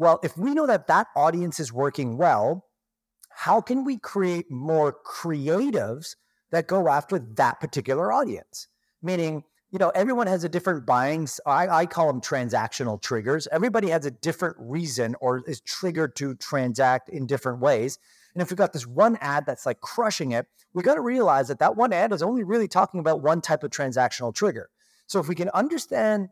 well, if we know that that audience is working well, how can we create more creatives that go after that particular audience? Meaning, you know, everyone has a different buying. I, I call them transactional triggers. Everybody has a different reason or is triggered to transact in different ways. And if we've got this one ad that's like crushing it, we got to realize that that one ad is only really talking about one type of transactional trigger. So if we can understand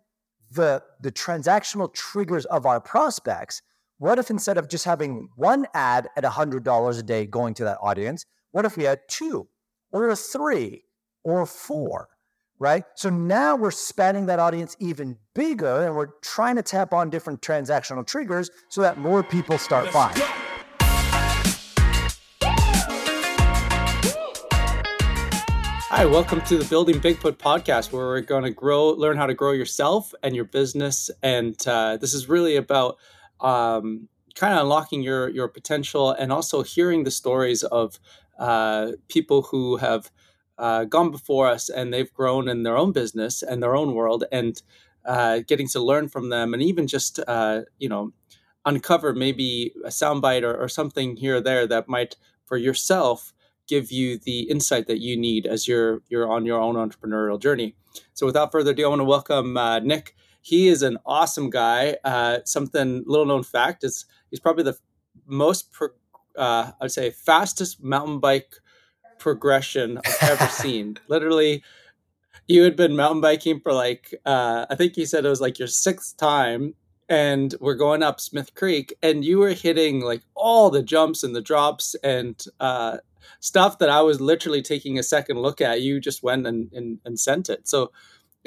the the transactional triggers of our prospects, what if instead of just having one ad at $100 a day going to that audience, what if we had two or a three or four? Right. So now we're spanning that audience even bigger and we're trying to tap on different transactional triggers so that more people start Let's buying. Go. Hi, welcome to the Building Bigfoot podcast, where we're going to grow, learn how to grow yourself and your business. And uh, this is really about um, kind of unlocking your your potential and also hearing the stories of uh, people who have uh, gone before us and they've grown in their own business and their own world and uh, getting to learn from them and even just uh, you know uncover maybe a soundbite or, or something here or there that might for yourself give you the insight that you need as you're you're on your own entrepreneurial journey. So without further ado, I want to welcome uh, Nick he is an awesome guy. Uh, something little known fact is he's probably the most, pro, uh, I'd say, fastest mountain bike progression I've ever seen. Literally, you had been mountain biking for like, uh, I think you said it was like your sixth time, and we're going up Smith Creek, and you were hitting like all the jumps and the drops and uh, stuff that I was literally taking a second look at. You just went and, and, and sent it. So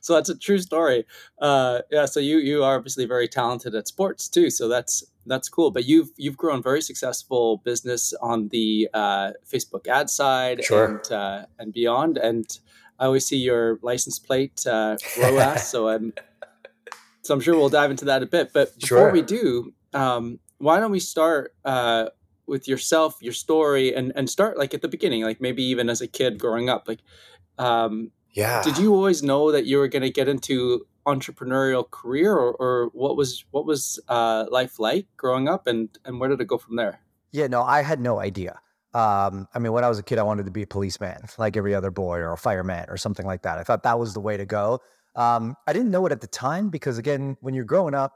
so that's a true story. Uh, yeah, so you you are obviously very talented at sports too. So that's that's cool. But you've you've grown very successful business on the uh, Facebook ad side sure. and uh, and beyond. And I always see your license plate uh, ROAS. so I'm so I'm sure we'll dive into that a bit. But before sure. we do, um, why don't we start? Uh, with yourself, your story, and and start like at the beginning, like maybe even as a kid growing up, like um, yeah. Did you always know that you were going to get into entrepreneurial career, or, or what was what was uh, life like growing up, and and where did it go from there? Yeah, no, I had no idea. Um, I mean, when I was a kid, I wanted to be a policeman, like every other boy, or a fireman, or something like that. I thought that was the way to go. Um, I didn't know it at the time because, again, when you're growing up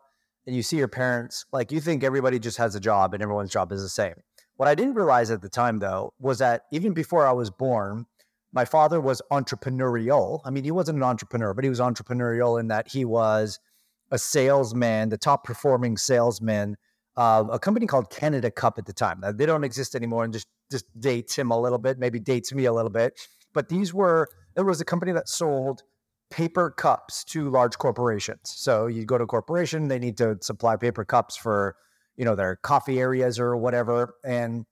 and you see your parents, like you think everybody just has a job and everyone's job is the same. What I didn't realize at the time, though, was that even before I was born, my father was entrepreneurial. I mean, he wasn't an entrepreneur, but he was entrepreneurial in that he was a salesman, the top performing salesman of a company called Canada Cup at the time. Now, they don't exist anymore and just just dates him a little bit, maybe dates me a little bit. But these were there was a company that sold paper cups to large corporations. So you go to a corporation, they need to supply paper cups for, you know, their coffee areas or whatever. And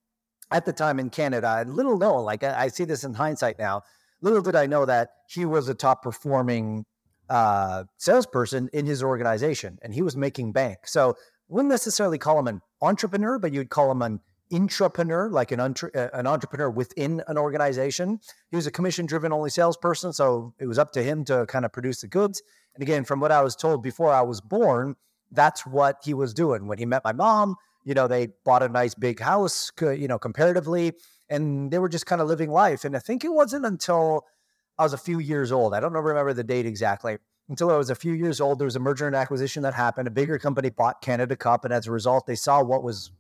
at the time in Canada, little known, like I, I, see this in hindsight now, little did I know that he was a top performing uh, salesperson in his organization and he was making bank. So wouldn't necessarily call him an entrepreneur, but you'd call him an intrapreneur, like an, uh, an entrepreneur within an organization. He was a commission driven only salesperson. So it was up to him to kind of produce the goods. And again, from what I was told before I was born, that's what he was doing. When he met my mom, you know, they bought a nice big house, you know, comparatively, and they were just kind of living life. And I think it wasn't until I was a few years old. I don't remember the date exactly. Until I was a few years old, there was a merger and acquisition that happened. A bigger company bought Canada Cup, and as a result, they saw what was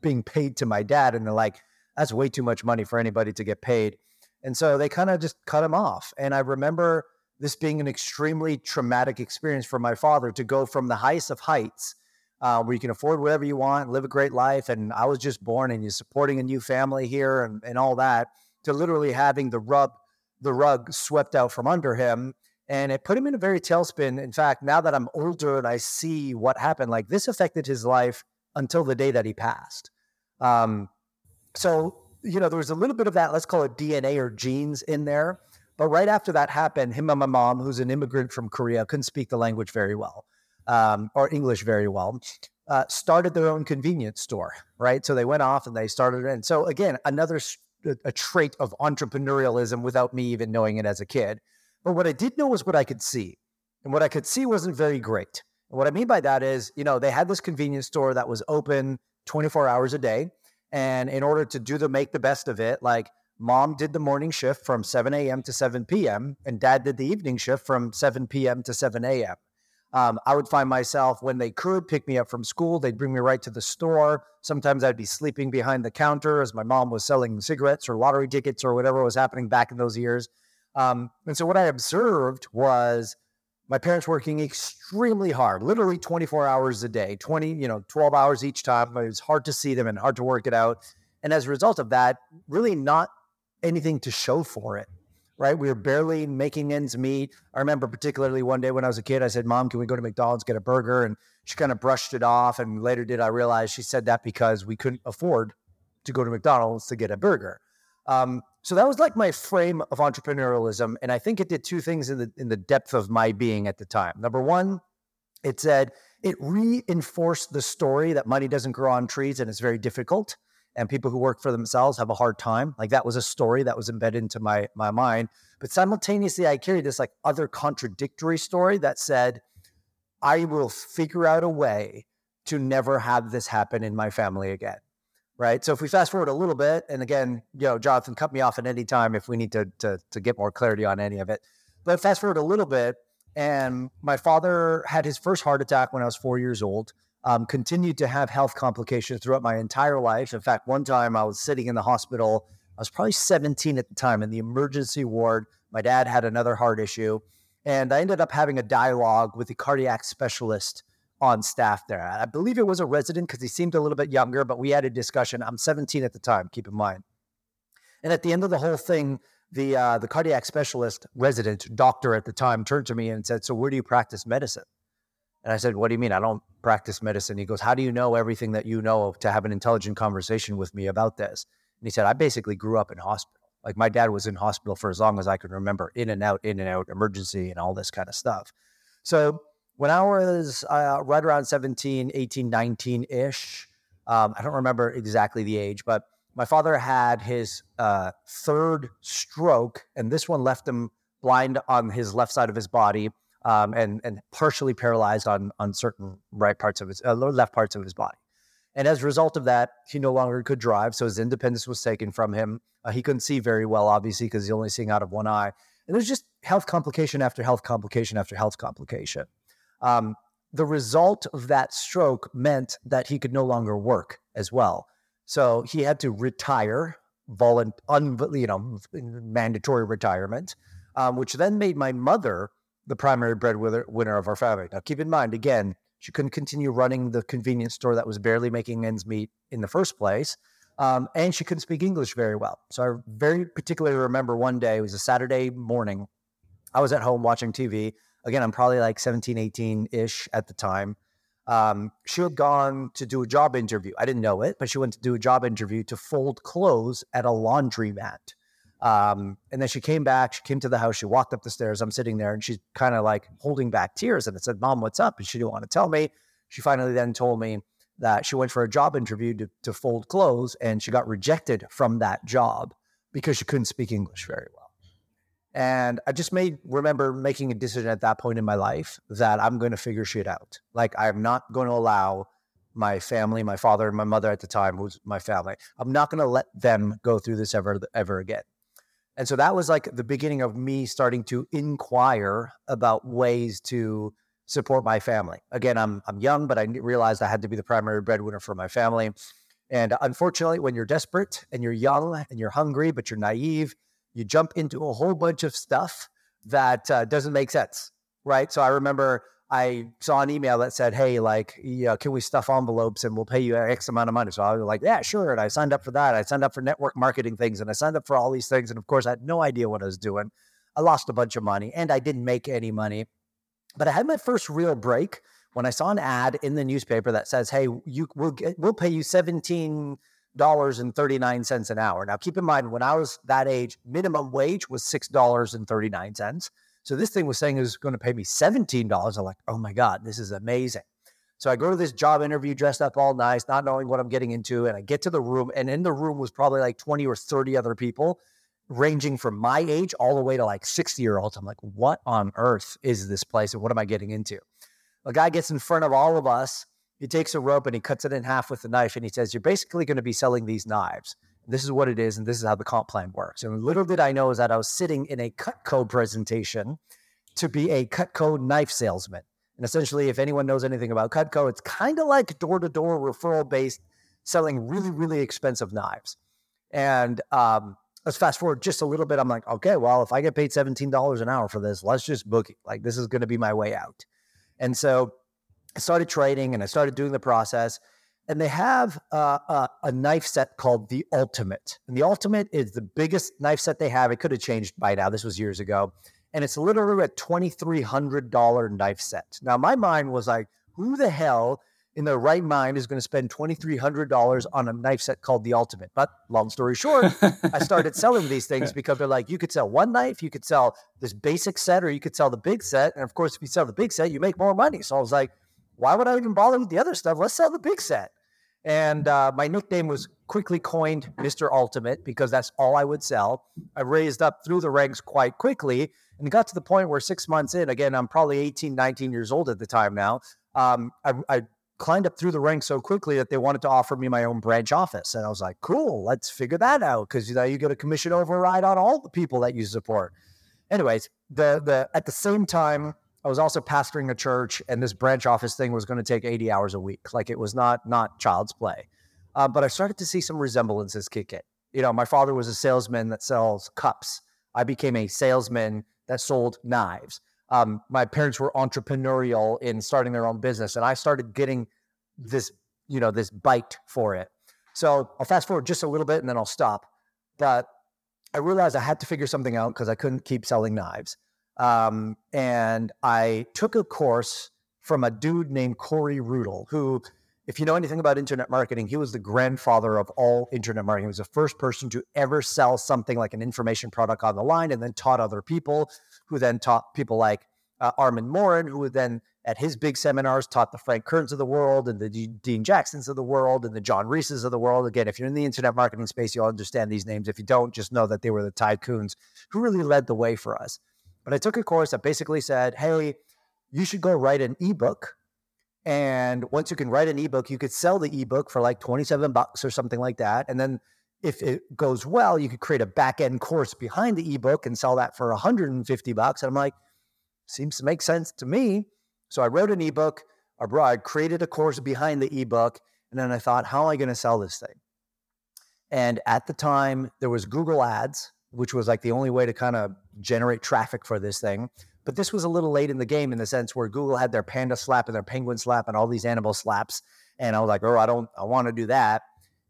being paid to my dad, and they're like, "That's way too much money for anybody to get paid." And so they kind of just cut him off. And I remember this being an extremely traumatic experience for my father to go from the highest of heights uh, where you can afford whatever you want, live a great life. And I was just born and you're supporting a new family here and, and all that to literally having the rub, the rug swept out from under him. And it put him in a very tailspin. In fact, now that I'm older and I see what happened, like this affected his life until the day that he passed. Um, so, you know, there was a little bit of that, let's call it DNA or genes in there. But right after that happened, him and my mom, who's an immigrant from Korea, couldn't speak the language very well um, or English very well, uh, started their own convenience store, right? So they went off and they started. And so again, another a trait of entrepreneurialism without me even knowing it as a kid. But what I did know was what I could see, and what I could see wasn't very great. And what I mean by that is, you know, they had this convenience store that was open 24 hours a day. And in order to do the make the best of it, like mom did the morning shift from 7 a.m. to 7 p.m., and dad did the evening shift from 7 p.m. to 7 a.m. Um, I would find myself when they could pick me up from school, they'd bring me right to the store. Sometimes I'd be sleeping behind the counter as my mom was selling cigarettes or lottery tickets or whatever was happening back in those years. Um, and so what I observed was my parents working extremely hard, literally 24 hours a day, 20, you know, 12 hours each time. It was hard to see them and hard to work it out. And as a result of that, really not anything to show for it right? We were barely making ends meet. I remember particularly one day when I was a kid, I said, Mom, can we go to McDonald's, get a burger? And she kind of brushed it off. And later did I realize she said that because we couldn't afford to go to McDonald's to get a burger. Um, so that was like my frame of entrepreneurialism. And I think it did two things in the in the depth of my being at the time. Number one, it said it reinforced the story that money doesn't grow on trees and it's very difficult and people who work for themselves have a hard time. Like that was a story that was embedded into my my mind. But simultaneously, I carried this like other contradictory story that said, I will figure out a way to never have this happen in my family again. Right. So if we fast forward a little bit, and again, you know, Jonathan, cut me off at any time if we need to to, to get more clarity on any of it. But fast forward a little bit, and my father had his first heart attack when I was four years old um, continued to have health complications throughout my entire life. In fact, one time I was sitting in the hospital. I was probably 17 at the time in the emergency ward. My dad had another heart issue. And I ended up having a dialogue with the cardiac specialist on staff there. I believe it was a resident because he seemed a little bit younger, but we had a discussion. I'm 17 at the time, keep in mind. And at the end of the whole thing, the uh, the cardiac specialist resident doctor at the time turned to me and said, "So where do you practice medicine?" And I said, What do you mean? I don't practice medicine. He goes, How do you know everything that you know to have an intelligent conversation with me about this? And he said, I basically grew up in hospital. Like my dad was in hospital for as long as I can remember, in and out, in and out, emergency, and all this kind of stuff. So when I was uh, right around 17, 18, 19 ish, um, I don't remember exactly the age, but my father had his uh, third stroke, and this one left him blind on his left side of his body um, and and partially paralyzed on on certain right parts of his uh, left parts of his body. And as a result of that, he no longer could drive, so his independence was taken from him. Uh, he couldn't see very well, obviously, because he's only seeing out of one eye. And there's just health complication after health complication after health complication. Um, the result of that stroke meant that he could no longer work as well. So he had to retire, un, you know, mandatory retirement, um, which then made my mother the primary breadwinner of our family. Now, keep in mind, again, she couldn't continue running the convenience store that was barely making ends meet in the first place. Um, and she couldn't speak English very well. So I very particularly remember one day, it was a Saturday morning. I was at home watching TV. Again, I'm probably like 17, 18 ish at the time. Um, she had gone to do a job interview. I didn't know it, but she went to do a job interview to fold clothes at a laundromat. Um, and then she came back, she came to the house, she walked up the stairs. I'm sitting there and she's kind of like holding back tears. And I said, Mom, what's up? And she didn't want to tell me. She finally then told me that she went for a job interview to, to fold clothes and she got rejected from that job because she couldn't speak English very well. And I just made remember making a decision at that point in my life that I'm going to figure shit out. Like I'm not going to allow my family, my father and my mother at the time, who's my family. I'm not going to let them go through this ever ever again. And so that was like the beginning of me starting to inquire about ways to support my family. Again, I'm I'm young, but I realized I had to be the primary breadwinner for my family. And unfortunately, when you're desperate and you're young and you're hungry, but you're naive, you jump into a whole bunch of stuff that uh, doesn't make sense, right? So I remember I saw an email that said, "Hey, like, yeah, can we stuff envelopes and we'll pay you X amount of money?" So I was like, "Yeah, sure." And I signed up for that. I signed up for network marketing things, and I signed up for all these things. And of course, I had no idea what I was doing. I lost a bunch of money, and I didn't make any money. But I had my first real break when I saw an ad in the newspaper that says, "Hey, you will get, we'll pay you seventeen dollars and thirty nine cents an hour." Now, keep in mind, when I was that age, minimum wage was six dollars and thirty nine cents. So this thing was saying it was going to pay me $17. I'm like, oh my God, this is amazing. So I go to this job interview dressed up all nice, not knowing what I'm getting into. And I get to the room, and in the room was probably like 20 or 30 other people, ranging from my age all the way to like 60 year olds. I'm like, what on earth is this place and what am I getting into? a guy gets in front of all of us. He takes a rope and he cuts it in half with a knife and he says, You're basically going to be selling these knives. This is what it is, and this is how the comp plan works. And little did I know is that I was sitting in a Cutco presentation to be a Cutco knife salesman. And essentially, if anyone knows anything about Cutco, it's kind of like door to door referral based, selling really, really expensive knives. And um, let's fast forward just a little bit. I'm like, okay, well, if I get paid $17 an hour for this, let's just book it. Like, this is going to be my way out. And so I started trading and I started doing the process. And they have uh, a, a knife set called the Ultimate. And the Ultimate is the biggest knife set they have. It could have changed by now. This was years ago and it's literally a $2,300 knife set. Now, my mind was like, who the hell in their right mind is going to spend $2,300 on a knife set called the Ultimate? But long story short, I started selling these things because they're like, you could sell one knife, you could sell this basic set, or you could sell the big set. And of course, if you sell the big set, you make more money. So I was like, why would I even bother with the other stuff? Let's sell the big set. And uh, my nickname was quickly coined Mr. Ultimate because that's all I would sell. I raised up through the ranks quite quickly and got to the point where six months in, again, I'm probably 18, 19 years old at the time now. Um, I, I climbed up through the ranks so quickly that they wanted to offer me my own branch office. And I was like, cool, let's figure that out because you know you get a commission override on all the people that you support. Anyways, the the at the same time, I was also pastoring a church, and this branch office thing was going to take 80 hours a week. Like it was not not child's play. Uh, but I started to see some resemblances kick in. You know, my father was a salesman that sells cups. I became a salesman that sold knives. Um, my parents were entrepreneurial in starting their own business, and I started getting this, you know, this bite for it. So I'll fast forward just a little bit and then I'll stop. But I realized I had to figure something out because I couldn't keep selling knives. Um, and I took a course from a dude named Corey Rudl, who if you know anything about internet marketing, he was the grandfather of all internet marketing. He was the first person to ever sell something like an information product on the line and then taught other people, who then taught people like uh, Armand Morin, who then at his big seminars taught the Frank Kerns of the world and the D- Dean Jacksons of the world and the John Reeses of the world. Again, if you're in the internet marketing space, you'll understand these names. If you don't, just know that they were the tycoons who really led the way for us. But I took a course that basically said, hey, you should go write an ebook and once you can write an ebook, you could sell the ebook for like 27 bucks or something like that. And then if it goes well, you could create a back end course behind the ebook and sell that for 150 bucks. And I'm like, seems to make sense to me. So I wrote an ebook, I created a course behind the ebook. And then I thought, how am I going to sell this thing? And at the time, there was Google Ads, which was like the only way to kind of generate traffic for this thing. But this was a little late in the game in the sense where Google had their panda slap and their penguin slap and all these animal slaps. And I was like, oh, I don't, I want to do that.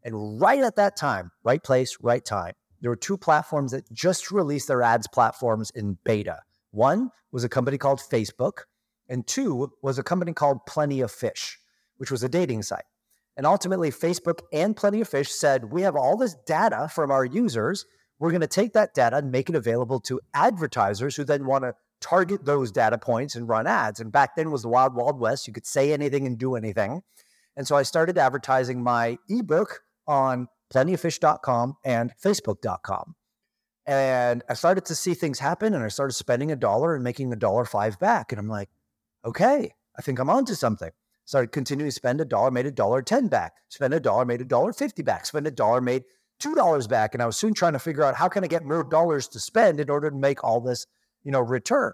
And right at that time, right place, right time, there were two platforms that just released their ads platforms in beta. One was a company called Facebook, and two was a company called Plenty of Fish, which was a dating site. And ultimately, Facebook and Plenty of Fish said, We have all this data from our users. We're going to take that data and make it available to advertisers who then want to target those data points and run ads. And back then was the wild, wild west. You could say anything and do anything. And so I started advertising my ebook on plentyoffish.com and facebook.com. And I started to see things happen and I started spending a dollar and making a dollar five back. And I'm like, okay, I think I'm onto something. Started continuing to spend a dollar, made a dollar 10 back, spend a dollar, made a dollar 50 back, spend a dollar, made $2 back. And I was soon trying to figure out how can I get more dollars to spend in order to make all this you know, return.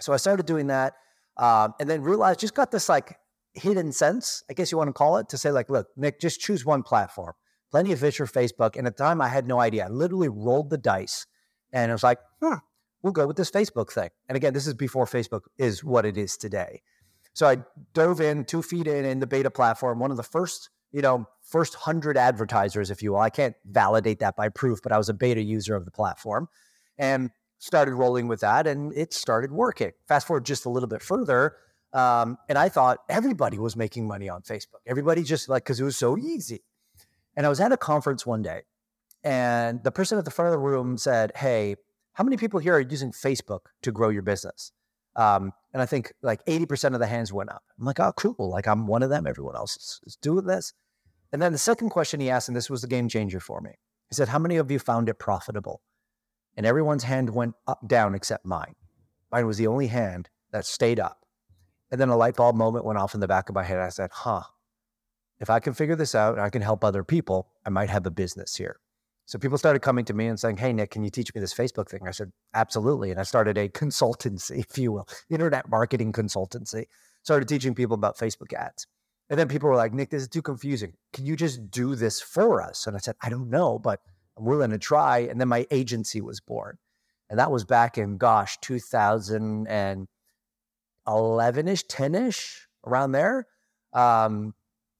So I started doing that, um, and then realized just got this like hidden sense, I guess you want to call it, to say like, look, Nick, just choose one platform. Plenty of fish or Facebook. And at the time, I had no idea. I literally rolled the dice, and it was like, hmm, we'll go with this Facebook thing. And again, this is before Facebook is what it is today. So I dove in two feet in in the beta platform. One of the first, you know, first hundred advertisers, if you will. I can't validate that by proof, but I was a beta user of the platform. And started rolling with that and it started working. Fast forward just a little bit further. Um, and I thought everybody was making money on Facebook. Everybody just like, because it was so easy. And I was at a conference one day and the person at the front of the room said, Hey, how many people here are using Facebook to grow your business? Um, and I think like 80% of the hands went up. I'm like, oh, cool. Like I'm one of them. Everyone else is, is doing this. And then the second question he asked, and this was the game changer for me. He said, How many of you found it profitable? and everyone's hand went up down except mine. Mine was the only hand that stayed up. And then a light bulb moment went off in the back of my head. I said, huh, if I can figure this out and I can help other people, I might have a business here. So people started coming to me and saying, Hey, Nick, can you teach me this Facebook thing? I said, Absolutely. And I started a consultancy, if you will, internet marketing consultancy. Started teaching people about Facebook ads. And then people were like, Nick, this is too confusing. Can you just do this for us? And I said, I don't know, but I'm willing to try. And then my agency was born. And that was back in, gosh, 2011 ish, 10 ish, around there. Um,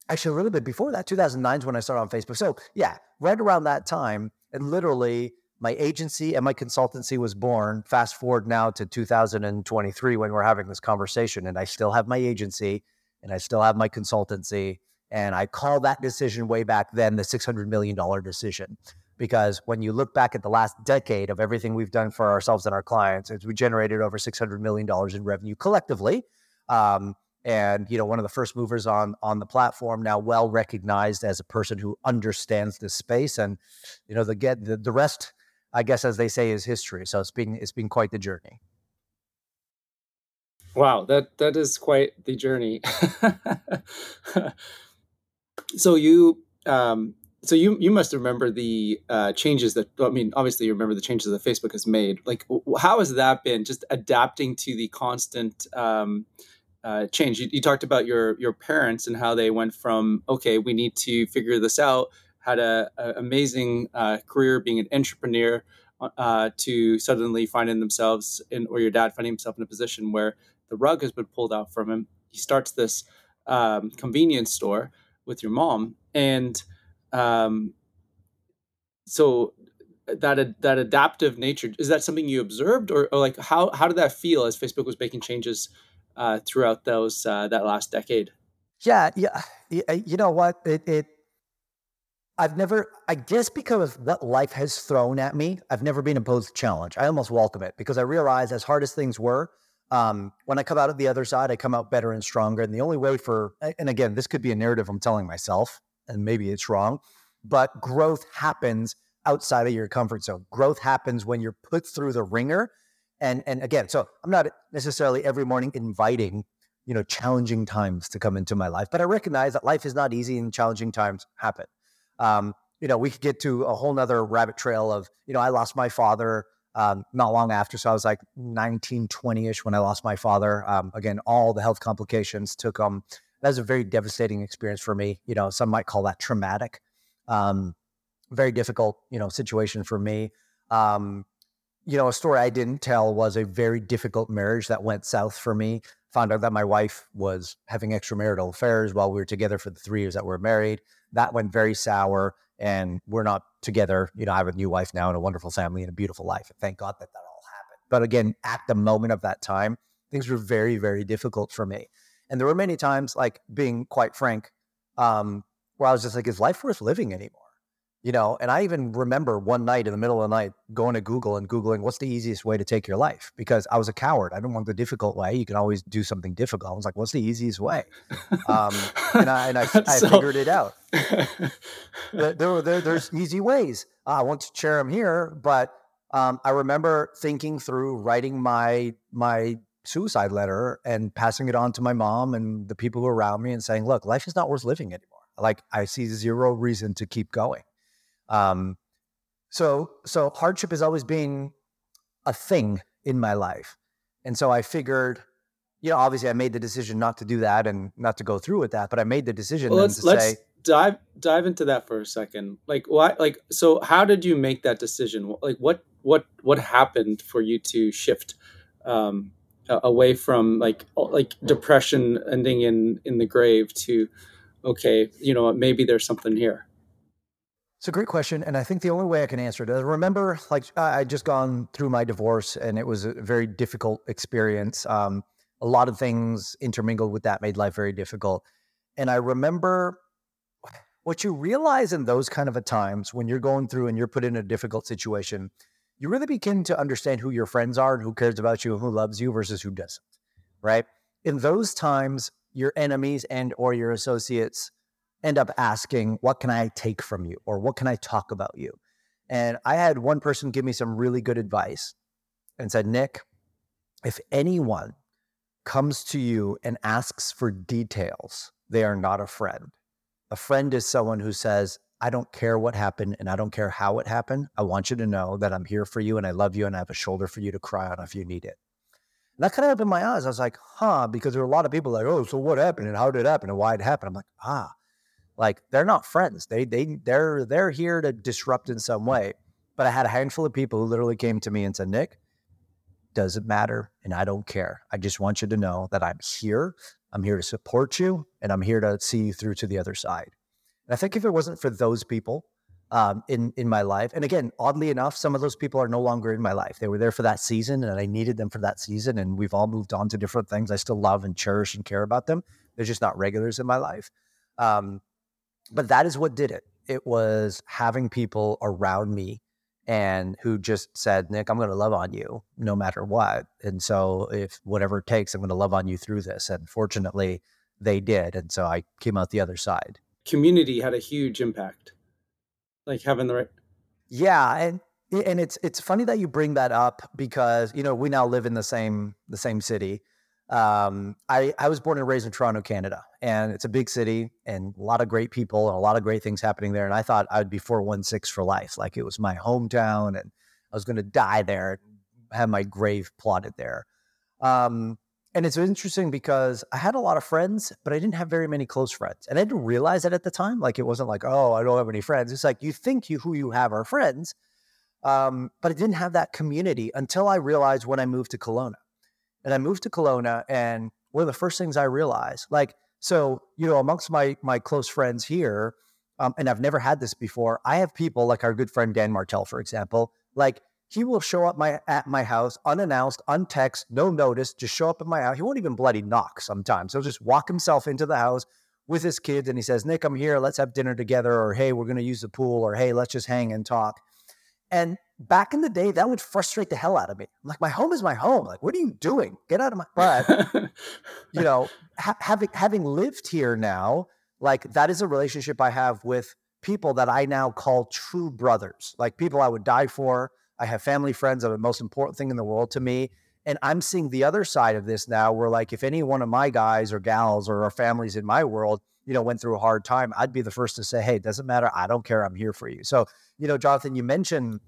actually, a little bit before that, 2009 is when I started on Facebook. So, yeah, right around that time, and literally my agency and my consultancy was born. Fast forward now to 2023 when we're having this conversation, and I still have my agency and I still have my consultancy. And I call that decision way back then the $600 million decision. Because when you look back at the last decade of everything we've done for ourselves and our clients, we generated over $600 million in revenue collectively. Um, and you know one of the first movers on on the platform now well recognized as a person who understands this space and you know the get the, the rest i guess as they say is history. So it's been it's been quite the journey. Wow that that is quite the journey. So you um so you you must remember the uh, changes that I mean obviously you remember the changes that Facebook has made. Like how has that been just adapting to the constant um, uh, change. You, you, talked about your your parents and how they went from okay, we need to figure this out. Had a, a amazing uh, career being an entrepreneur uh, to suddenly finding themselves in, or your dad finding himself in a position where the rug has been pulled out from him. He starts this um, convenience store with your mom, and um, so that that adaptive nature is that something you observed, or, or like how how did that feel as Facebook was making changes? Uh, throughout those uh, that last decade. Yeah, yeah. You know what? It, it I've never, I guess because of what life has thrown at me, I've never been opposed to challenge. I almost welcome it because I realize as hard as things were, um, when I come out of the other side, I come out better and stronger. And the only way for, and again, this could be a narrative I'm telling myself, and maybe it's wrong, but growth happens outside of your comfort zone. Growth happens when you're put through the ringer and and again, so I'm not necessarily every morning inviting, you know, challenging times to come into my life, but I recognize that life is not easy and challenging times happen. Um, you know, we could get to a whole nother rabbit trail of, you know, I lost my father um, not long after. So I was like 19, 20 ish when I lost my father. Um, again, all the health complications took, um, that was a very devastating experience for me. You know, some might call that traumatic. Um, very difficult, you know, situation for me. Um, you know, a story I didn't tell was a very difficult marriage that went south for me. Found out that my wife was having extramarital affairs while we were together for the three years that we we're married. That went very sour, and we're not together. You know, I have a new wife now and a wonderful family and a beautiful life. And thank God that that all happened. But again, at the moment of that time, things were very, very difficult for me. And there were many times, like being quite frank, um, where I was just like, is life worth living anymore? You know and i even remember one night in the middle of the night going to google and googling what's the easiest way to take your life because i was a coward. I didn't want the difficult way. You can always do something difficult. I was like what's the easiest way? Um, and i, and I, I figured it out. There, there, there's easy ways. I want to share them here but um, i remember thinking through writing my my suicide letter and passing it on to my mom and the people who around me and saying look life is not worth living anymore. Like i see zero reason to keep going um, so so hardship has always been a thing in my life, and so I figured, you know, obviously I made the decision not to do that and not to go through with that, but I made the decision well, let's, to let's say dive dive into that for a second. Like why Like so, how did you make that decision? Like what what what happened for you to shift? Um, away from like like depression ending in in the grave to okay you know maybe there's something here it's a great question, and I think the only way I can answer it is remember, like I just gone through my divorce, and it was a very difficult experience. Um, a lot of things intermingled with that made life very difficult, and I remember what you realize in those kind of times when you're going through and you're put in a difficult situation. You really begin to understand who your friends are and who cares about you and who loves you versus who doesn't. Right? In those times, your enemies and or your associates end up asking, What can I take from you? or What can I talk about you? And I had one person give me some really good advice and said, Nick, if anyone comes to you and asks for details, they are not a friend. A friend is someone who says, I don't care what happened and I don't care how it happened. I want you to know that I'm here for you and I love you and I have a shoulder for you to cry on if you need it. And that kind of opened my eyes. I was like, huh, because there were a lot of people like, oh, so what happened and how did it happen and why it happened? I'm like, ah, like they're not friends. They they they're they're here to disrupt in some way. But I had a handful of people who literally came to me and said, Nick, doesn't matter and I don't care. I just want you to know that I'm here. I'm here to support you and I'm here to see you through to the other side. And I think if it wasn't for those people um, in in my life, and again, oddly enough, some of those people are no longer in my life. They were there for that season, and I needed them for that season. And we've all moved on to different things. I still love and cherish and care about them. They're just not regulars in my life. Um, but that is what did it. It was having people around me and who just said, Nick, I'm going to love on you no matter what. And so, if whatever it takes, I'm going to love on you through this. And fortunately, they did. And so I came out the other side. Community had a huge impact, like having the right. Yeah. And, and it's, it's funny that you bring that up because, you know, we now live in the same, the same city. Um, I, I was born and raised in Toronto, Canada, and it's a big city and a lot of great people and a lot of great things happening there. And I thought I would be 416 for life. Like it was my hometown and I was going to die there and have my grave plotted there. Um, and it's interesting because I had a lot of friends, but I didn't have very many close friends. And I didn't realize that at the time. Like it wasn't like, oh, I don't have any friends. It's like you think you who you have are friends. Um, but I didn't have that community until I realized when I moved to Kelowna and I moved to Kelowna, and one of the first things I realized, like, so you know, amongst my my close friends here, um, and I've never had this before. I have people like our good friend Dan Martell, for example, like he will show up my at my house unannounced, untext, no notice, just show up at my house. He won't even bloody knock sometimes. He'll just walk himself into the house with his kids and he says, Nick, I'm here. Let's have dinner together. Or hey, we're gonna use the pool, or hey, let's just hang and talk. And back in the day, that would frustrate the hell out of me. I'm like, my home is my home. Like, what are you doing? Get out of my. But you know, ha- having having lived here now, like that is a relationship I have with people that I now call true brothers, like people I would die for. I have family friends are the most important thing in the world to me. And I'm seeing the other side of this now, where like if any one of my guys or gals or our families in my world, you know, went through a hard time, I'd be the first to say, "Hey, it doesn't matter. I don't care. I'm here for you." So, you know, Jonathan, you mentioned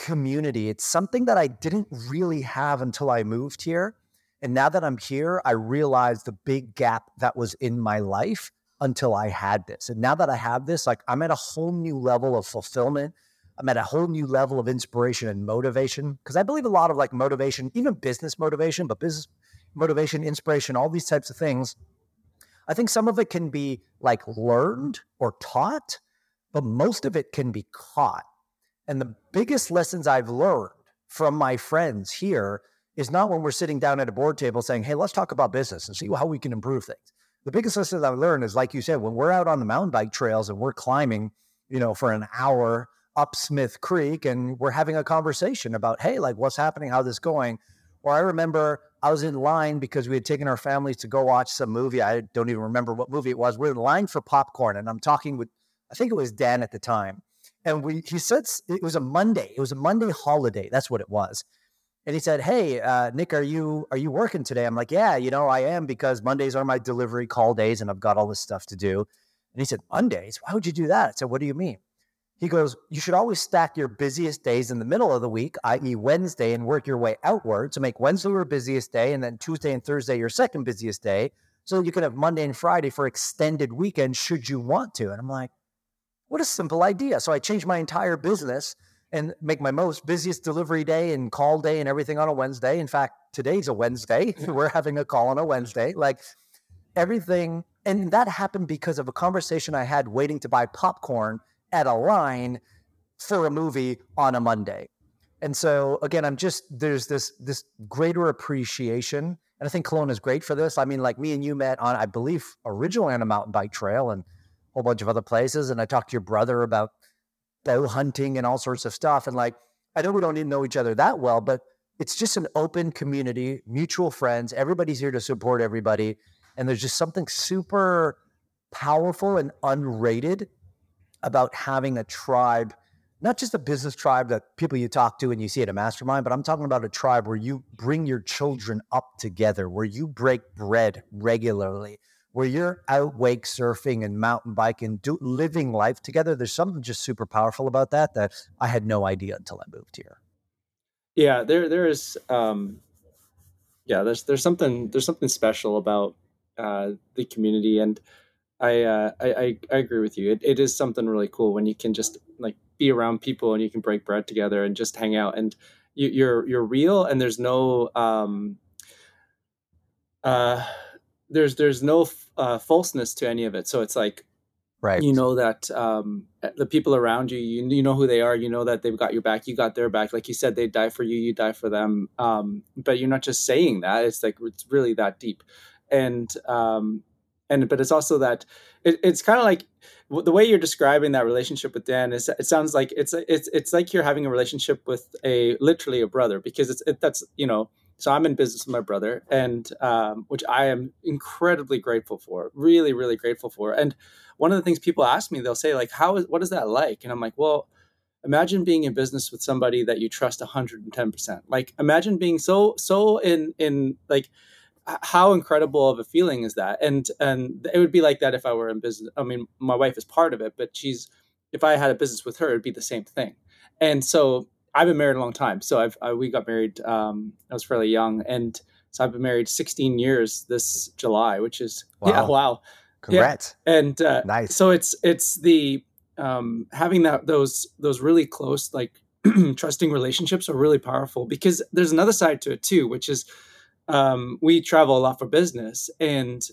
community. It's something that I didn't really have until I moved here. And now that I'm here, I realize the big gap that was in my life until I had this. And now that I have this, like I'm at a whole new level of fulfillment. I'm at a whole new level of inspiration and motivation. Cause I believe a lot of like motivation, even business motivation, but business motivation, inspiration, all these types of things. I think some of it can be like learned or taught, but most of it can be caught. And the biggest lessons I've learned from my friends here is not when we're sitting down at a board table saying, hey, let's talk about business and see how we can improve things. The biggest lessons I've learned is, like you said, when we're out on the mountain bike trails and we're climbing, you know, for an hour up Smith Creek and we're having a conversation about, hey, like what's happening, how this going. Or I remember I was in line because we had taken our families to go watch some movie. I don't even remember what movie it was. We're in line for popcorn and I'm talking with, I think it was Dan at the time and we he said it was a Monday. It was a Monday holiday. That's what it was. And he said, "Hey, uh, Nick, are you are you working today?" I'm like, "Yeah, you know, I am because Mondays are my delivery call days, and I've got all this stuff to do." And he said, "Mondays? Why would you do that?" I said, "What do you mean?" He goes, "You should always stack your busiest days in the middle of the week, i.e., Wednesday, and work your way outward to make Wednesday your busiest day, and then Tuesday and Thursday your second busiest day, so you can have Monday and Friday for extended weekends should you want to." And I'm like, what a simple idea. So I changed my entire business and make my most busiest delivery day and call day and everything on a Wednesday. In fact, today's a Wednesday. We're having a call on a Wednesday. Like everything. And that happened because of a conversation I had waiting to buy popcorn at a line for a movie on a Monday. And so again, I'm just there's this this greater appreciation. And I think Kelowna is great for this. I mean, like me and you met on, I believe, originally on a mountain bike trail and whole bunch of other places. And I talked to your brother about bow hunting and all sorts of stuff. And like, I know we don't even know each other that well, but it's just an open community, mutual friends. Everybody's here to support everybody. And there's just something super powerful and unrated about having a tribe not just a business tribe that people you talk to and you see at a mastermind, but I'm talking about a tribe where you bring your children up together, where you break bread regularly, where you're out wake surfing and mountain biking, do, living life together. There's something just super powerful about that that I had no idea until I moved here. Yeah, there there is um yeah, there's there's something there's something special about uh the community and I, uh, I, I agree with you. It, it is something really cool when you can just like be around people and you can break bread together and just hang out and you, are you're, you're real and there's no um, uh, there's there's no uh, falseness to any of it. So it's like right. you know that um, the people around you, you you know who they are you know that they've got your back you got their back. Like you said they die for you you die for them. Um, but you're not just saying that it's like it's really that deep. And um, and but it's also that it, it's kind of like the way you're describing that relationship with Dan is it sounds like it's it's it's like you're having a relationship with a literally a brother because it's it, that's you know so I'm in business with my brother and um, which I am incredibly grateful for really really grateful for. And one of the things people ask me they'll say like how is what is that like? And I'm like well imagine being in business with somebody that you trust 110% like imagine being so so in in like how incredible of a feeling is that? And and it would be like that if i were in business i mean my wife is part of it but she's if i had a business with her it'd be the same thing. And so i've been married a long time. So i've I, we got married um, i was fairly young. And so i've been married 16 years this july which is wow. yeah wow. Congrats. Yeah. and uh, nice. so it's it's the um, having that those those really close like trusting relationships are really powerful because there's another side to it too which is um, we travel a lot for business. And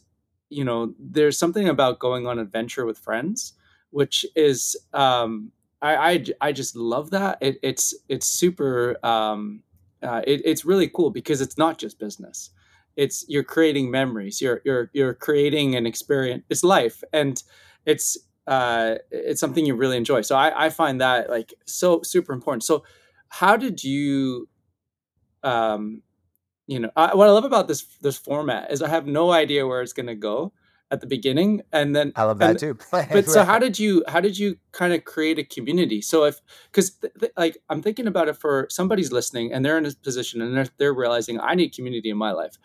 you know there's something about going on adventure with friends which is um, I, I, I just love that. It, it's it's super um, uh, it, it's really cool because it's not just business. It's you're creating memories. You're you're you're creating an experience it's life and it's uh, it's something you really enjoy. So I, I find that like so super important. So how did you um you know I, what i love about this this format is i have no idea where it's going to go at the beginning and then i love that and, too but so how did you how did you kind of create a community so if because th- th- like i'm thinking about it for somebody's listening and they're in a position and they're, they're realizing i need community in my life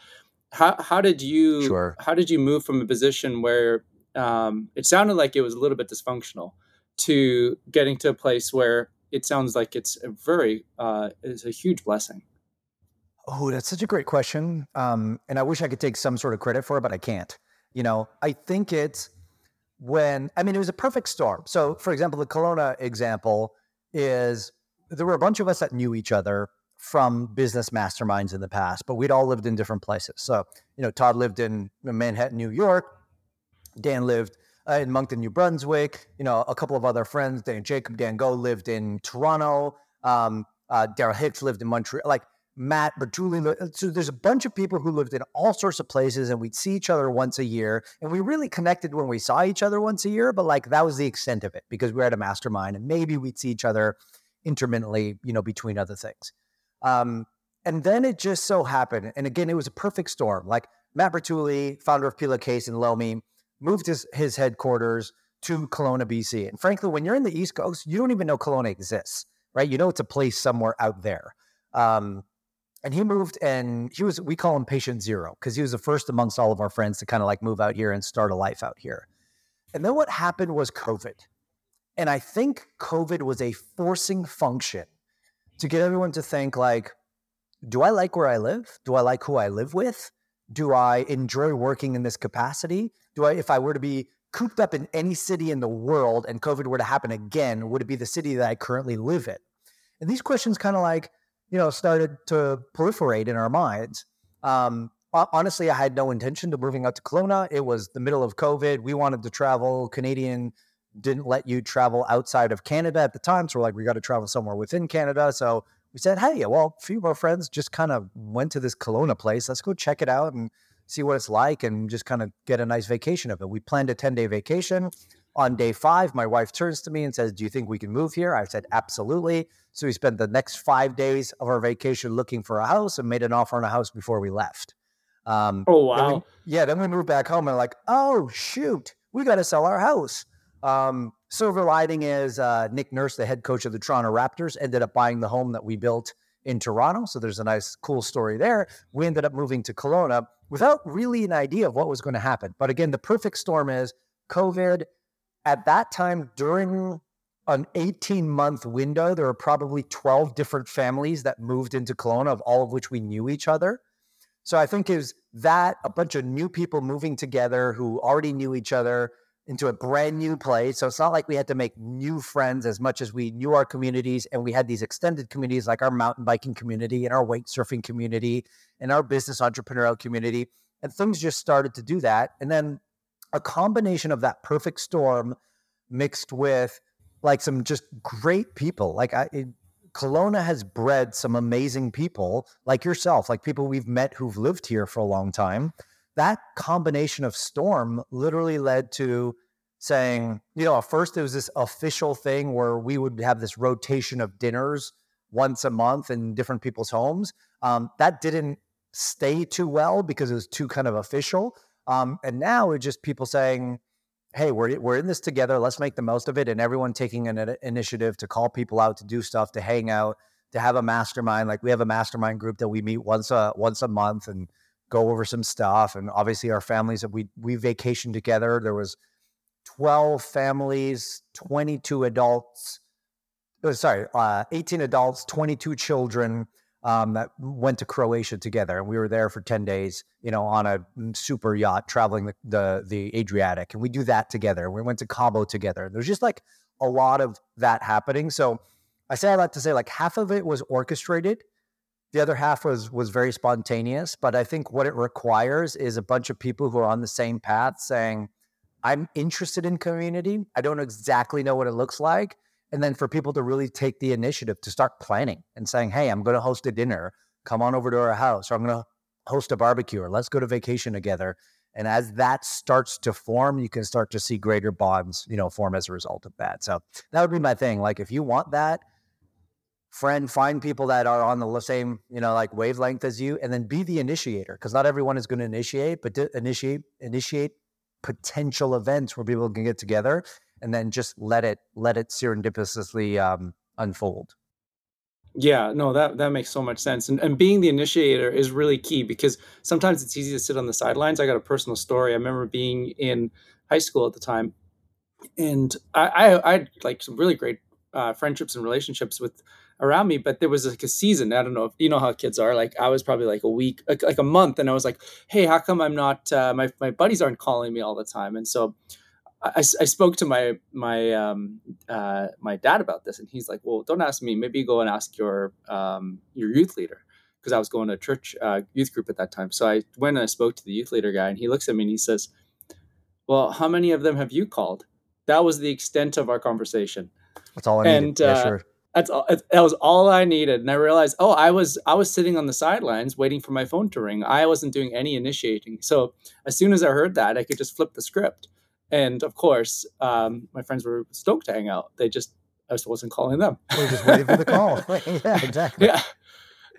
how, how did you sure. how did you move from a position where um, it sounded like it was a little bit dysfunctional to getting to a place where it sounds like it's a very uh, it's a huge blessing Oh, that's such a great question. Um, and I wish I could take some sort of credit for it, but I can't. You know, I think it's when, I mean, it was a perfect storm. So, for example, the Kelowna example is there were a bunch of us that knew each other from business masterminds in the past, but we'd all lived in different places. So, you know, Todd lived in Manhattan, New York. Dan lived uh, in Moncton, New Brunswick. You know, a couple of other friends, Dan Jacob, Dan Go lived in Toronto. Um, uh, Daryl Hicks lived in Montreal. Like Matt, Julie. Uh, so there's a bunch of people who lived in all sorts of places, and we'd see each other once a year. And we really connected when we saw each other once a year, but like that was the extent of it because we were at a mastermind, and maybe we'd see each other intermittently, you know, between other things. Um, and then it just so happened, and again, it was a perfect storm. Like Matt Bertulli, founder of Pela Case and Lomi, moved his, his headquarters to Kelowna, BC. And frankly, when you're in the East Coast, you don't even know Kelowna exists, right? You know it's a place somewhere out there. Um, and he moved and he was we call him patient zero because he was the first amongst all of our friends to kind of like move out here and start a life out here. And then what happened was covid. And i think covid was a forcing function to get everyone to think like do i like where i live? Do i like who i live with? Do i enjoy working in this capacity? Do i if i were to be cooped up in any city in the world and covid were to happen again would it be the city that i currently live in? And these questions kind of like you know, started to proliferate in our minds. Um, honestly, I had no intention of moving out to Kelowna. It was the middle of COVID. We wanted to travel. Canadian didn't let you travel outside of Canada at the time. So we're like, we got to travel somewhere within Canada. So we said, hey, well, a few of our friends just kind of went to this Kelowna place. Let's go check it out and see what it's like and just kind of get a nice vacation of it. We planned a 10 day vacation. On day five, my wife turns to me and says, Do you think we can move here? I said, Absolutely. So we spent the next five days of our vacation looking for a house and made an offer on a house before we left. Um, oh, wow. Then we, yeah. Then we moved back home and like, oh, shoot, we got to sell our house. Um, silver lining is uh, Nick Nurse, the head coach of the Toronto Raptors, ended up buying the home that we built in Toronto. So there's a nice, cool story there. We ended up moving to Kelowna without really an idea of what was going to happen. But again, the perfect storm is COVID. At that time, during an 18 month window, there were probably 12 different families that moved into Kelowna, of all of which we knew each other. So I think is that a bunch of new people moving together who already knew each other into a brand new place. So it's not like we had to make new friends as much as we knew our communities and we had these extended communities like our mountain biking community and our wake surfing community and our business entrepreneurial community. And things just started to do that. And then a combination of that perfect storm mixed with like some just great people. Like I, it, Kelowna has bred some amazing people like yourself, like people we've met who've lived here for a long time. That combination of storm literally led to saying, you know, at first it was this official thing where we would have this rotation of dinners once a month in different people's homes. Um, that didn't stay too well because it was too kind of official. Um, and now it's just people saying, hey, we're we're in this together. Let's make the most of it, and everyone taking an initiative to call people out to do stuff, to hang out, to have a mastermind. Like we have a mastermind group that we meet once a once a month and go over some stuff. And obviously, our families we we vacation together. There was twelve families, twenty two adults. Oh, sorry, uh, eighteen adults, twenty two children um, that went to Croatia together, and we were there for ten days. You know, on a super yacht traveling the, the the, Adriatic, and we do that together. We went to Cabo together. There's just like a lot of that happening. So I say I like to say like half of it was orchestrated, the other half was was very spontaneous. But I think what it requires is a bunch of people who are on the same path, saying, "I'm interested in community. I don't exactly know what it looks like." And then for people to really take the initiative to start planning and saying, "Hey, I'm going to host a dinner. Come on over to our house, or I'm going to host a barbecue, or let's go to vacation together." And as that starts to form, you can start to see greater bonds, you know, form as a result of that. So that would be my thing. Like if you want that, friend, find people that are on the same, you know, like wavelength as you, and then be the initiator. Because not everyone is going to initiate, but initiate initiate potential events where people can get together and then just let it let it serendipitously um, unfold. Yeah, no, that that makes so much sense. And and being the initiator is really key because sometimes it's easy to sit on the sidelines. I got a personal story. I remember being in high school at the time, and I I, I had like some really great uh, friendships and relationships with around me, but there was like a season. I don't know if you know how kids are. Like I was probably like a week, like, like a month, and I was like, "Hey, how come I'm not? Uh, my my buddies aren't calling me all the time?" And so I, I spoke to my my um, uh, my dad about this, and he's like, "Well, don't ask me. Maybe go and ask your um, your youth leader." Because I was going to a church uh, youth group at that time. So I went and I spoke to the youth leader guy, and he looks at me and he says, "Well, how many of them have you called?" That was the extent of our conversation. That's all I needed. And, yeah, uh, sure. That's all. That was all I needed, and I realized, oh, I was I was sitting on the sidelines waiting for my phone to ring. I wasn't doing any initiating. So as soon as I heard that, I could just flip the script. And of course, um, my friends were stoked to hang out. They just, I just wasn't calling them. We're just waiting for the call. yeah, exactly. Yeah.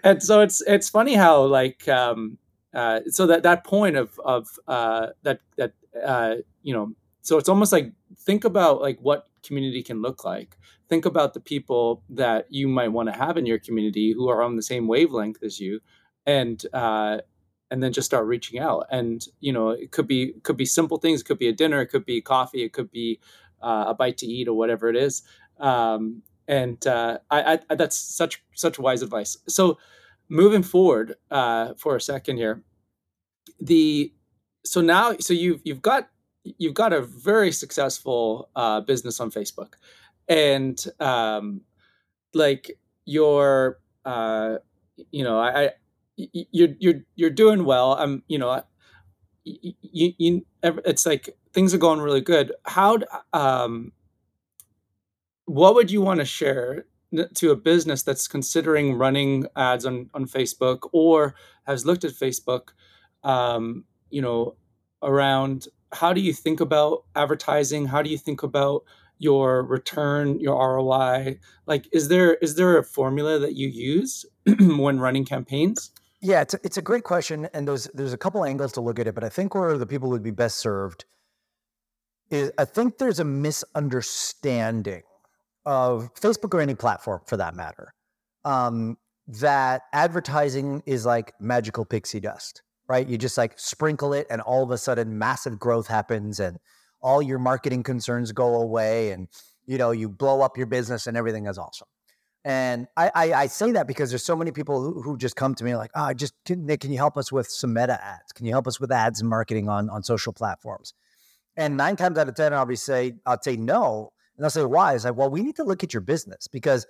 And so it's, it's funny how like, um, uh, so that, that point of, of, uh, that, that, uh, you know, so it's almost like, think about like what community can look like. Think about the people that you might want to have in your community who are on the same wavelength as you and, uh, and then just start reaching out. And you know it could be could be simple things. It could be a dinner. It could be coffee. It could be uh, a bite to eat or whatever it is. Um, and uh, I, I, that's such such wise advice. So moving forward uh, for a second here the so now so you've you've got you've got a very successful uh, business on facebook. And um, like your uh, you know I, you're you're you're doing well. I'm you know you, you it's like things are going really good. How um what would you want to share to a business that's considering running ads on on Facebook or has looked at Facebook um you know around how do you think about advertising? How do you think about your return, your ROI? Like, is there is there a formula that you use when running campaigns? Yeah, it's a, it's a great question, and there's there's a couple angles to look at it, but I think where the people would be best served is I think there's a misunderstanding of Facebook or any platform for that matter um, that advertising is like magical pixie dust, right? You just like sprinkle it, and all of a sudden, massive growth happens, and all your marketing concerns go away, and you know you blow up your business, and everything is awesome. And I, I, I say that because there's so many people who, who just come to me like, oh, just can, Nick, can you help us with some meta ads? Can you help us with ads and marketing on on social platforms? And nine times out of ten, I'll be say I'll say no, and I'll say why? Is like, well, we need to look at your business because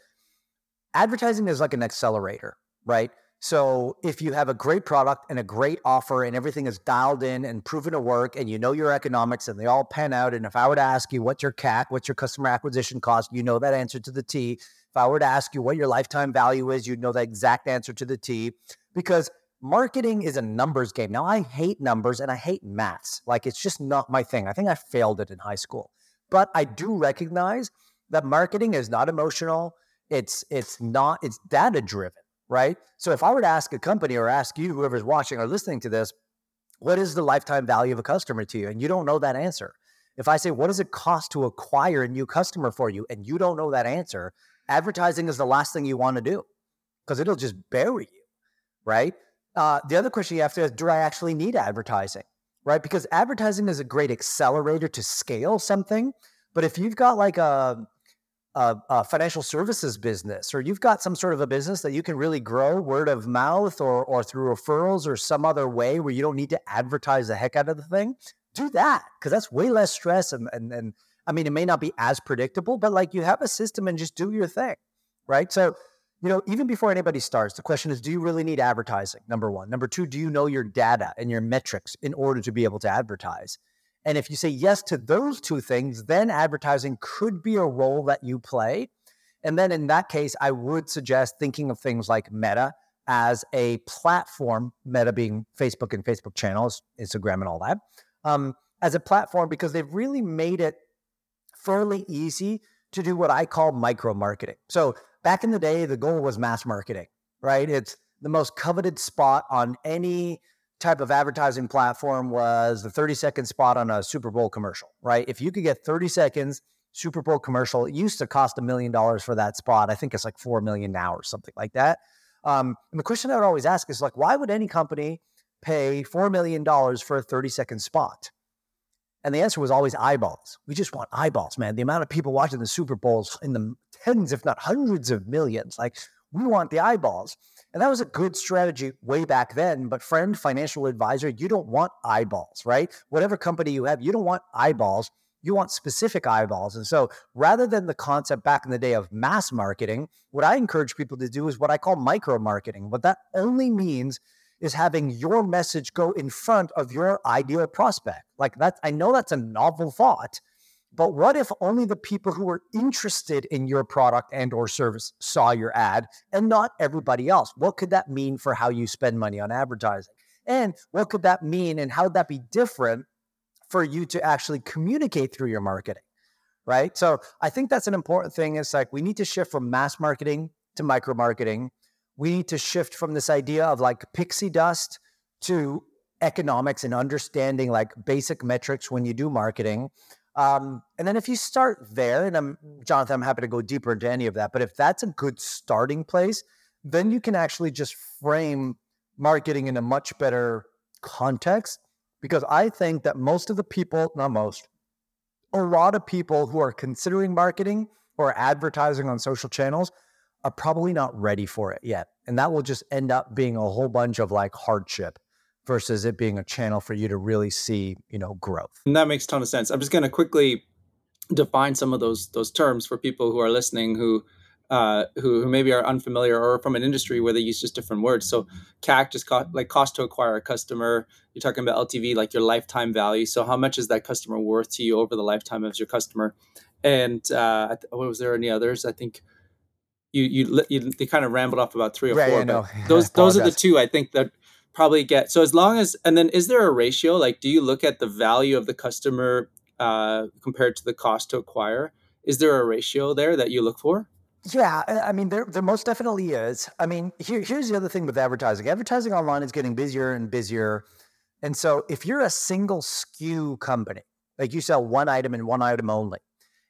advertising is like an accelerator, right? So if you have a great product and a great offer and everything is dialed in and proven to work and you know your economics and they all pan out. And if I were to ask you what's your CAC, what's your customer acquisition cost, you know that answer to the T. If I were to ask you what your lifetime value is, you'd know the exact answer to the T because marketing is a numbers game. Now I hate numbers and I hate maths. Like it's just not my thing. I think I failed it in high school. But I do recognize that marketing is not emotional it's it's not it's data driven, right? So if I were to ask a company or ask you, whoever's watching or listening to this, what is the lifetime value of a customer to you? And you don't know that answer. If I say, what does it cost to acquire a new customer for you? And you don't know that answer, advertising is the last thing you want to do because it'll just bury you, right? Uh, the other question you have to ask, do I actually need advertising, right? Because advertising is a great accelerator to scale something. But if you've got like a, a, a, financial services business or you've got some sort of a business that you can really grow word of mouth or or through referrals or some other way where you don't need to advertise the heck out of the thing do that because that's way less stress and, and and i mean it may not be as predictable but like you have a system and just do your thing right? So you know even before anybody starts the question is do you really need advertising number one? Number two do you know your data and your metrics in order to be able to advertise? And if you say yes to those two things, then advertising could be a role that you play. And then in that case, I would suggest thinking of things like Meta as a platform, Meta being Facebook and Facebook channels, Instagram, and all that, um, as a platform because they've really made it fairly easy to do what I call micro marketing. So back in the day, the goal was mass marketing, right? It's the most coveted spot on any type of advertising platform was the 30 second spot on a Super Bowl commercial, right? If you could get 30 seconds Super Bowl commercial, it used to cost a million dollars for that spot. I think it's like 4 million now or something like that. Um, and the question I would always ask is like, why would any company pay $4 million for a 30 second spot? And the answer was always eyeballs. We just want eyeballs, man. The amount of people watching the Super Bowls in the tens, if not hundreds of millions. Like, we want the eyeballs. And that was a good strategy way back then. But, friend, financial advisor, you don't want eyeballs, right? Whatever company you have, you don't want eyeballs. You want specific eyeballs. And so, rather than the concept back in the day of mass marketing, what I encourage people to do is what I call micro marketing. What that only means is having your message go in front of your ideal prospect. Like that, I know that's a novel thought, but what if only the people who were interested in your product and or service saw your ad and not everybody else? What could that mean for how you spend money on advertising? And what could that mean and how would that be different for you to actually communicate through your marketing? Right? So, I think that's an important thing. It's like we need to shift from mass marketing to micro marketing. We need to shift from this idea of like pixie dust to economics and understanding like basic metrics when you do marketing. Um, and then if you start there, and I'm Jonathan, I'm happy to go deeper into any of that, but if that's a good starting place, then you can actually just frame marketing in a much better context. Because I think that most of the people, not most, a lot of people who are considering marketing or advertising on social channels are probably not ready for it yet. And that will just end up being a whole bunch of like hardship versus it being a channel for you to really see, you know, growth. And that makes a ton of sense. I'm just going to quickly define some of those those terms for people who are listening who uh, who, who maybe are unfamiliar or from an industry where they use just different words. So CAC just co- like cost to acquire a customer. You're talking about LTV, like your lifetime value. So how much is that customer worth to you over the lifetime of your customer? And uh, was there any others? I think you you, you they kind of rambled off about three or right, four. But those those are the two I think that probably get so as long as and then is there a ratio? Like do you look at the value of the customer uh, compared to the cost to acquire? Is there a ratio there that you look for? Yeah i mean there, there most definitely is. I mean here, here's the other thing with advertising. Advertising online is getting busier and busier. And so if you're a single SKU company Like you sell one item and one item only,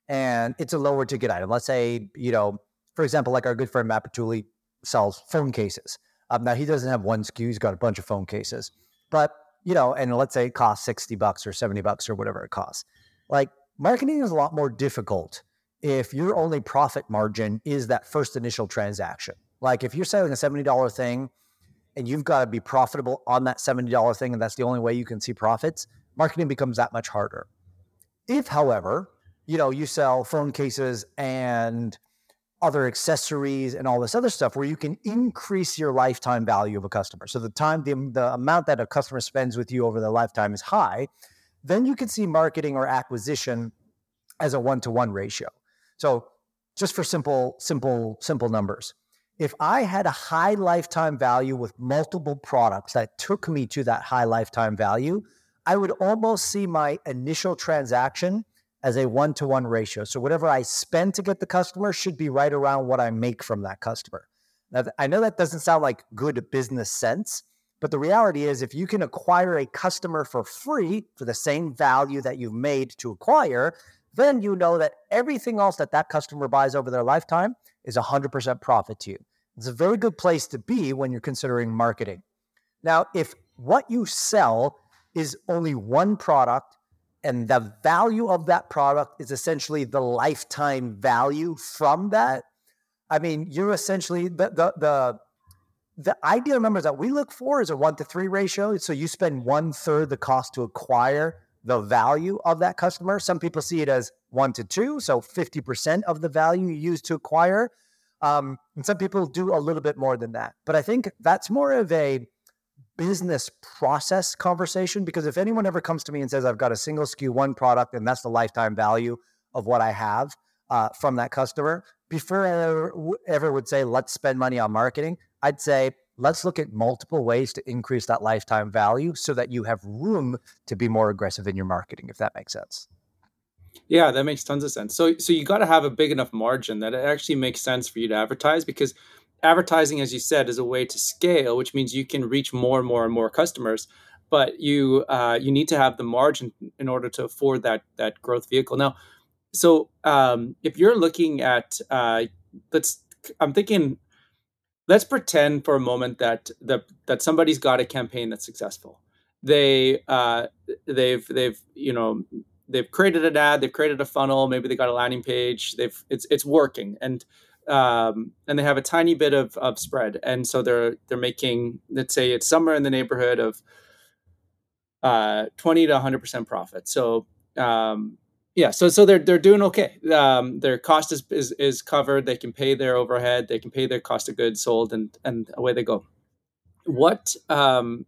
and it's a lower ticket item. Let's say, you know, for example, like our good friend Matt Bertulli sells phone cases. Um, now he doesn't have one SKU; he's got a bunch of phone cases. But you know, and let's say it costs sixty bucks or seventy bucks or whatever it costs. Like marketing is a lot more difficult if your only profit margin is that first initial transaction. Like if you're selling a seventy dollar thing, and you've got to be profitable on that seventy dollar thing, and that's the only way you can see profits. Marketing becomes that much harder. If, however, you know you sell phone cases and other accessories and all this other stuff where you can increase your lifetime value of a customer. So the time, the, the amount that a customer spends with you over their lifetime is high, then you can see marketing or acquisition as a one to one ratio. So just for simple, simple, simple numbers. If I had a high lifetime value with multiple products that took me to that high lifetime value, I would almost see my initial transaction as a one to one ratio. So whatever I spend to get the customer should be right around what I make from that customer. Now, I know that doesn't sound like good business sense, but the reality is if you can acquire a customer for free for the same value that you've made to acquire, then you know that everything else that that customer buys over their lifetime is 100% profit to you. It's a very good place to be when you're considering marketing. Now, if what you sell is only one product and the value of that product is essentially the lifetime value from that. I mean you're essentially the the the, the ideal numbers that we look for is a one to three ratio. So you spend one third the cost to acquire the value of that customer. Some people see it as one to two so 50% of the value you use to acquire. Um, and some people do a little bit more than that. But i think that's more of a business process conversation because if anyone ever comes to me and says I've got a single SKU, one product, and that's the lifetime value of what I have uh, from that customer, before I ever, ever would say let's spend money on marketing, I'd say let's look at multiple ways to increase that lifetime value so that you have room to be more aggressive in your marketing, if that makes sense. Yeah, that makes tons of sense. So, so you got to have a big enough margin that it actually makes sense for you to advertise because advertising, as you said, is a way to scale, which means you can reach more and more and more customers. But you uh, you need to have the margin in order to afford that that growth vehicle. Now, so um, if you're looking at uh, let's, I'm thinking, let's pretend for a moment that that that somebody's got a campaign that's successful. They uh, they've they've you know they've created an ad, they've created a funnel, maybe they got a landing page, they've it's it's working and um, and they have a tiny bit of, of spread, and so they're they're making let's say it's somewhere in the neighborhood of uh, twenty to hundred percent profit. So um, yeah, so so they're they're doing okay. Um, their cost is, is is covered. They can pay their overhead. They can pay their cost of goods sold, and and away they go. What um,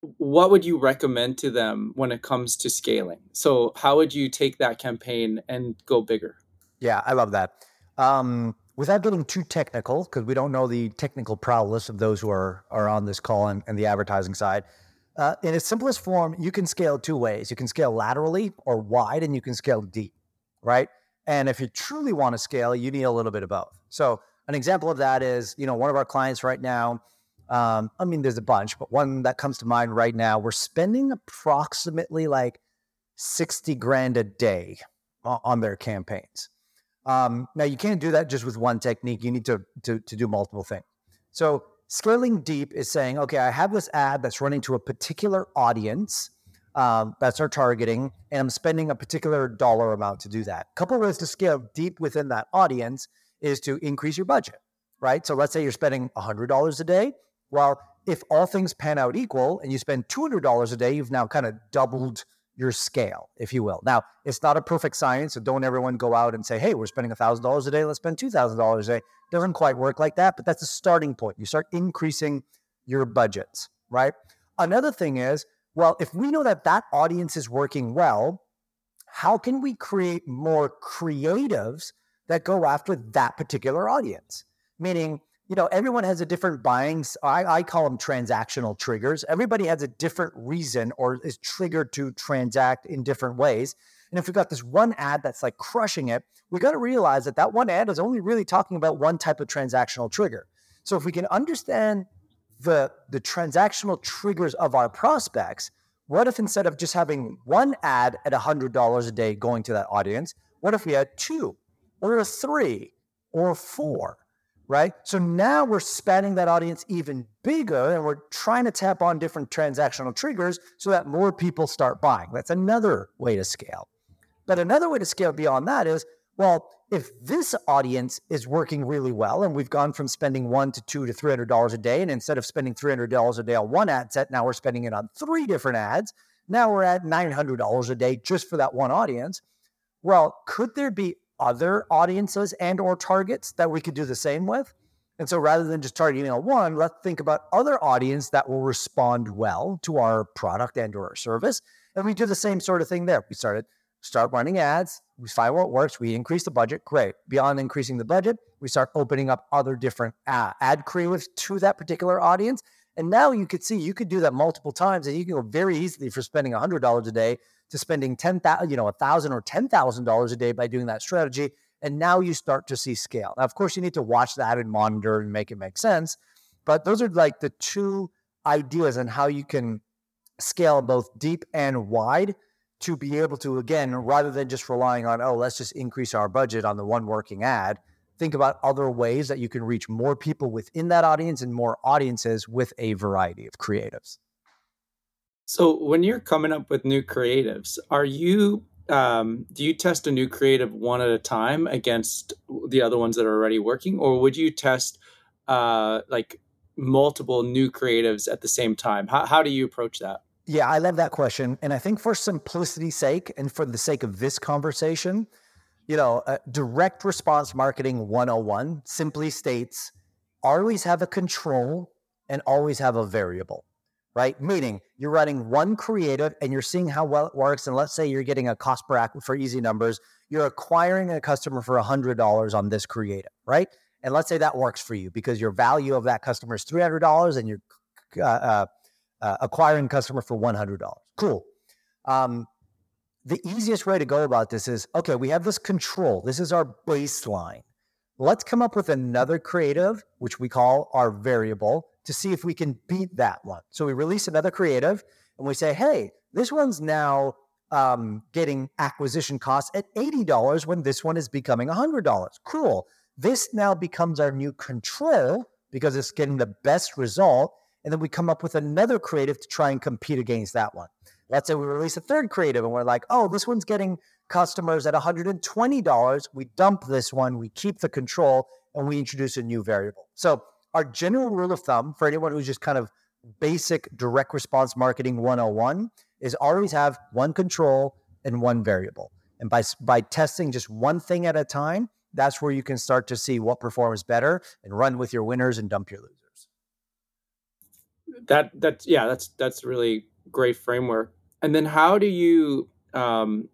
what would you recommend to them when it comes to scaling? So how would you take that campaign and go bigger? Yeah, I love that. Um, without getting too technical, because we don't know the technical prowess of those who are are on this call and, and the advertising side. Uh, in its simplest form, you can scale two ways. You can scale laterally or wide, and you can scale deep, right? And if you truly want to scale, you need a little bit of both. So an example of that is, you know, one of our clients right now. Um, I mean, there's a bunch, but one that comes to mind right now, we're spending approximately like 60 grand a day on their campaigns. Um, now you can't do that just with one technique. You need to, to, to do multiple things. So scaling deep is saying, okay, I have this ad that's running to a particular audience. Um, that's our targeting, and I'm spending a particular dollar amount to do that. A couple ways to scale deep within that audience is to increase your budget, right? So let's say you're spending $100 a day. Well, if all things pan out equal and you spend $200 a day, you've now kind of doubled your scale, if you will. Now, it's not a perfect science, so don't everyone go out and say, hey, we're spending $1,000 a day, let's spend $2,000 a day. Doesn't quite work like that, but that's a starting point. You start increasing your budgets, right? Another thing is, well, if we know that that audience is working well, how can we create more creatives that go after that particular audience? Meaning, you know, everyone has a different buying. I, I call them transactional triggers. Everybody has a different reason or is triggered to transact in different ways. And if we've got this one ad that's like crushing it, we've got to realize that that one ad is only really talking about one type of transactional trigger. So if we can understand the the transactional triggers of our prospects, what if instead of just having one ad at $100 a day going to that audience, what if we had two or three or four? Right. So now we're spanning that audience even bigger and we're trying to tap on different transactional triggers so that more people start buying. That's another way to scale. But another way to scale beyond that is well, if this audience is working really well and we've gone from spending one to two to three hundred dollars a day, and instead of spending three hundred dollars a day on one ad set, now we're spending it on three different ads. Now we're at nine hundred dollars a day just for that one audience. Well, could there be other audiences and or targets that we could do the same with? And so rather than just targeting on one, let's think about other audience that will respond well to our product and or our service. And we do the same sort of thing there. We started start running ads. We find what works. We increase the budget. Great. Beyond increasing the budget, we start opening up other different uh, ad creatives to that particular audience. And now you could see you could do that multiple times, and you can go very easily for spending hundred dollars a day to spending ten thousand, you know, a thousand or ten thousand dollars a day by doing that strategy. And now you start to see scale. Now, of course, you need to watch that and monitor and make it make sense. But those are like the two ideas on how you can scale both deep and wide to be able to again rather than just relying on oh let's just increase our budget on the one working ad think about other ways that you can reach more people within that audience and more audiences with a variety of creatives so when you're coming up with new creatives are you um, do you test a new creative one at a time against the other ones that are already working? Or would you test uh, like multiple new creatives at the same time? How, how do you approach that? Yeah, I love that question. And I think for simplicity's sake and for the sake of this conversation, you know, uh, direct response marketing 101 simply states always have a control and always have a variable, right? Meaning you're running one creative and you're seeing how well it works. And let's say you're getting a cost per act for easy numbers, you're acquiring a customer for $100 on this creative, right? And let's say that works for you because your value of that customer is $300 and your uh, uh, uh, acquiring customer for $100. Cool. Um, the easiest way to go about this is okay, we have this control. This is our baseline. Let's come up with another creative, which we call our variable, to see if we can beat that one. So we release another creative and we say, hey, this one's now um, getting acquisition costs at $80 when this one is becoming $100. Cool. This now becomes our new control because it's getting the best result and then we come up with another creative to try and compete against that one. Let's say we release a third creative and we're like, oh, this one's getting customers at $120. We dump this one, we keep the control, and we introduce a new variable. So, our general rule of thumb for anyone who's just kind of basic direct response marketing 101 is always have one control and one variable. And by, by testing just one thing at a time, that's where you can start to see what performs better and run with your winners and dump your losers that that's yeah that's that's really great framework and then how do you um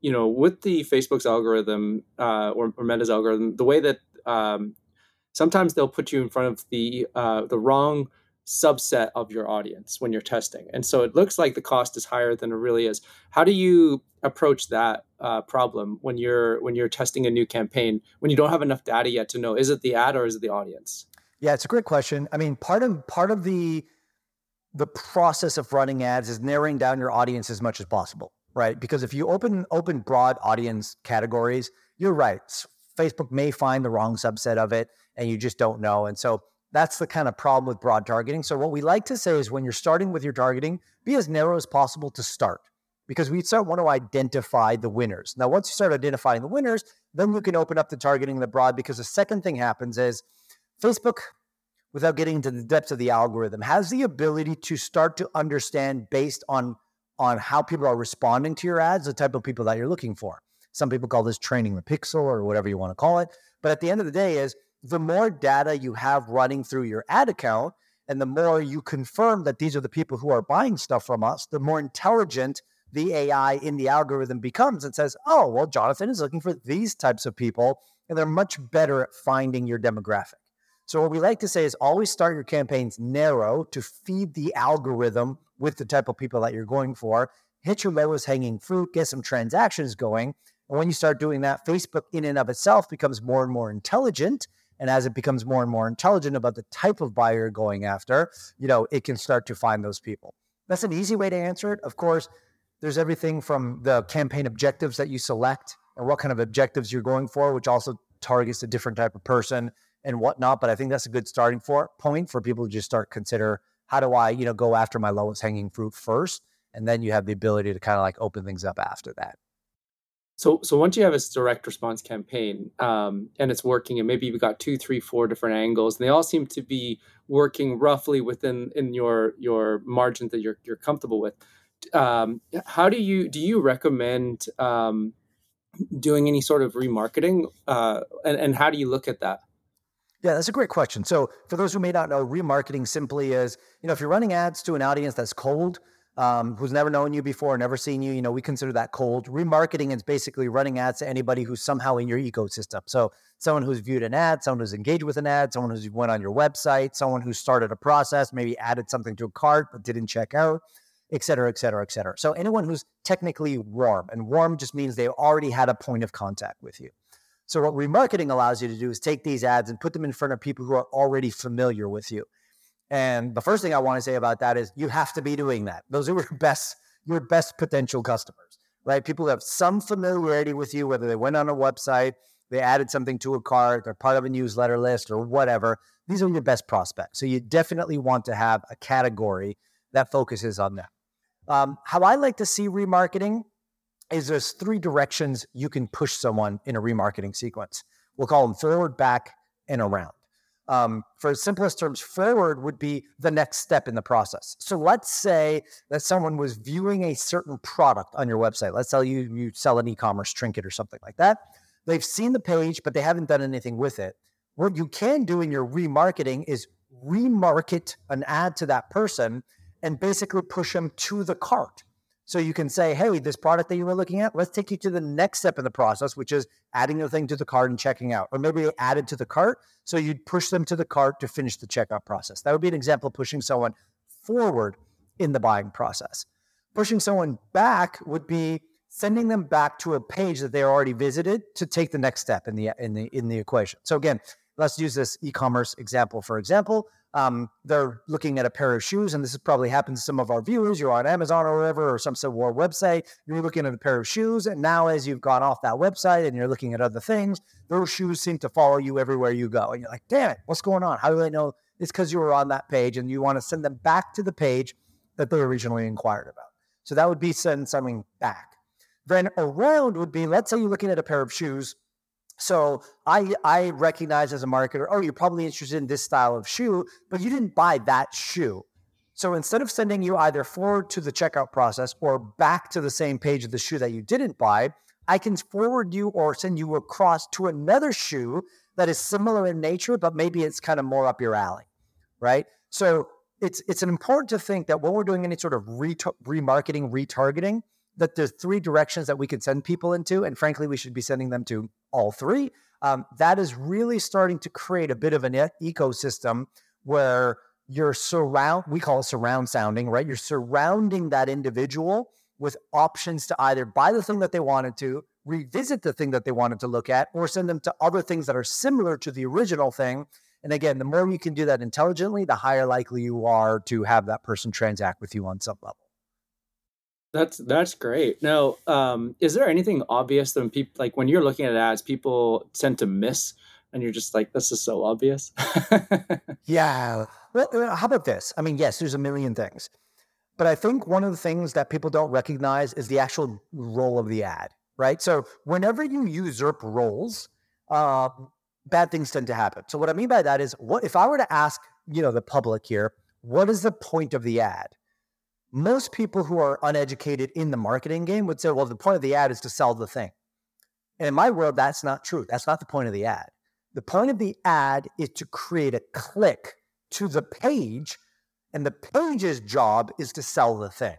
you know with the facebook's algorithm uh, or, or meta's algorithm the way that um, sometimes they'll put you in front of the uh, the wrong subset of your audience when you're testing and so it looks like the cost is higher than it really is how do you approach that uh, problem when you're when you're testing a new campaign when you don't have enough data yet to know is it the ad or is it the audience yeah it's a great question i mean part of part of the the process of running ads is narrowing down your audience as much as possible, right? Because if you open open broad audience categories, you're right. Facebook may find the wrong subset of it and you just don't know. And so that's the kind of problem with broad targeting. So what we like to say is when you're starting with your targeting, be as narrow as possible to start because we start want to identify the winners. Now, once you start identifying the winners, then you can open up the targeting the broad because the second thing happens is Facebook without getting into the depths of the algorithm, has the ability to start to understand based on on how people are responding to your ads, the type of people that you're looking for. Some people call this training the pixel or whatever you want to call it. But at the end of the day, is the more data you have running through your ad account, and the more you confirm that these are the people who are buying stuff from us, the more intelligent the AI in the algorithm becomes and says, oh, well, Jonathan is looking for these types of people, and they're much better at finding your demographic. So, what we like to say is always start your campaigns narrow to feed the algorithm with the type of people that you're going for. Hit your lowest hanging fruit, get some transactions going. And when you start doing that, Facebook in and of itself becomes more and more intelligent. And as it becomes more and more intelligent about the type of buyer you're going after, you know, it can start to find those people. That's an easy way to answer it. Of course, there's everything from the campaign objectives that you select or what kind of objectives you're going for, which also targets a different type of person and whatnot. But I think that's a good starting for point for people to just start consider how do I, you know, go after my lowest hanging fruit first, and then you have the ability to kind of like open things up after that. So, so once you have a direct response campaign um, and it's working, and maybe you've got two, three, four different angles, and they all seem to be working roughly within in your your margins that you're you're comfortable with. Um, how do you do you recommend um, doing any sort of remarketing, uh, and and how do you look at that? Yeah, that's a great question. So, for those who may not know, remarketing simply is, you know, if you're running ads to an audience that's cold, um, who's never known you before, never seen you, you know, we consider that cold. Remarketing is basically running ads to anybody who's somehow in your ecosystem. So, someone who's viewed an ad, someone who's engaged with an ad, someone who's went on your website, someone who started a process, maybe added something to a cart but didn't check out, et cetera, et cetera, et cetera. So, anyone who's technically warm, and warm just means they already had a point of contact with you. So, what remarketing allows you to do is take these ads and put them in front of people who are already familiar with you. And the first thing I want to say about that is you have to be doing that. Those are your best, your best potential customers, right? People who have some familiarity with you, whether they went on a website, they added something to a cart, they're part of a newsletter list or whatever. These are your best prospects. So you definitely want to have a category that focuses on them. Um, how I like to see remarketing is there's three directions you can push someone in a remarketing sequence. We'll call them forward, back, and around. Um, for simplest terms, forward would be the next step in the process. So let's say that someone was viewing a certain product on your website. Let's say you you sell an e-commerce trinket or something like that. They've seen the page, but they haven't done anything with it. What you can do in your remarketing is remarket an ad to that person and basically push them to the cart. So you can say, hey, this product that you were looking at, let's take you to the next step in the process, which is adding the thing to the cart and checking out. Or maybe add it to the cart. So you'd push them to the cart to finish the checkout process. That would be an example of pushing someone forward in the buying process. Pushing someone back would be sending them back to a page that they already visited to take the next step in the in the in the equation. So again, let's use this e-commerce example for example um, they're looking at a pair of shoes, and this has probably happened to some of our viewers. You're on Amazon or whatever, or some sort of website. You're looking at a pair of shoes, and now as you've gone off that website and you're looking at other things, those shoes seem to follow you everywhere you go. And you're like, damn it, what's going on? How do I know? It's because you were on that page, and you want to send them back to the page that they originally inquired about. So that would be send something back. Then around would be, let's say you're looking at a pair of shoes so I I recognize as a marketer, oh, you're probably interested in this style of shoe, but you didn't buy that shoe. So instead of sending you either forward to the checkout process or back to the same page of the shoe that you didn't buy, I can forward you or send you across to another shoe that is similar in nature, but maybe it's kind of more up your alley, right? So it's it's important to think that when we're doing any sort of re- remarketing, retargeting, that there's three directions that we could send people into, and frankly, we should be sending them to all three. Um, that is really starting to create a bit of an e- ecosystem where you're surround we call it surround sounding, right? You're surrounding that individual with options to either buy the thing that they wanted to, revisit the thing that they wanted to look at, or send them to other things that are similar to the original thing. And again, the more you can do that intelligently, the higher likely you are to have that person transact with you on some level. That's that's great. Now, um, is there anything obvious that people like when you're looking at ads, people tend to miss, and you're just like, "This is so obvious." yeah. Well, how about this? I mean, yes, there's a million things, but I think one of the things that people don't recognize is the actual role of the ad, right? So whenever you usurp roles, uh, bad things tend to happen. So what I mean by that is, what if I were to ask, you know, the public here, what is the point of the ad? Most people who are uneducated in the marketing game would say, well, the point of the ad is to sell the thing. And in my world, that's not true. That's not the point of the ad. The point of the ad is to create a click to the page, and the page's job is to sell the thing,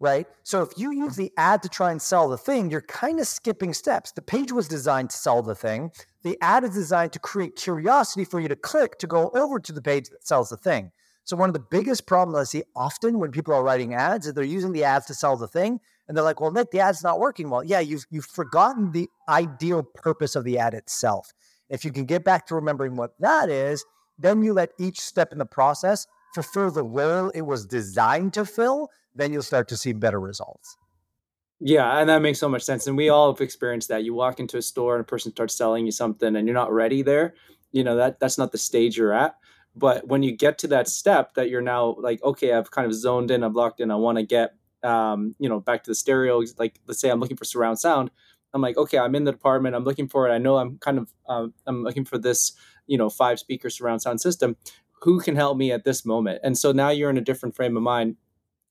right? So if you use the ad to try and sell the thing, you're kind of skipping steps. The page was designed to sell the thing, the ad is designed to create curiosity for you to click to go over to the page that sells the thing. So one of the biggest problems I see often when people are writing ads is they're using the ads to sell the thing, and they're like, "Well, Nick, the ad's not working well." Yeah, you've you've forgotten the ideal purpose of the ad itself. If you can get back to remembering what that is, then you let each step in the process fulfill the role it was designed to fill, then you'll start to see better results. Yeah, and that makes so much sense. And we all have experienced that. You walk into a store and a person starts selling you something and you're not ready there. You know, that that's not the stage you're at. But when you get to that step that you're now like, okay, I've kind of zoned in, I've locked in, I want to get um, you know, back to the stereo, like let's say I'm looking for surround sound. I'm like, okay, I'm in the department, I'm looking for it. I know I'm kind of um, I'm looking for this, you know, five speaker surround sound system. Who can help me at this moment? And so now you're in a different frame of mind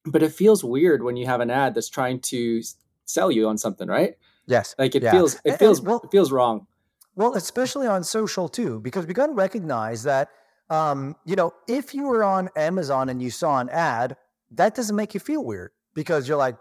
but it feels weird when you have an ad that's trying to sell you on something, right? Yes. Like it yeah. feels it feels and, well, it feels wrong. Well, especially on social too, because we got to recognize that um, you know, if you were on Amazon and you saw an ad, that doesn't make you feel weird because you're like,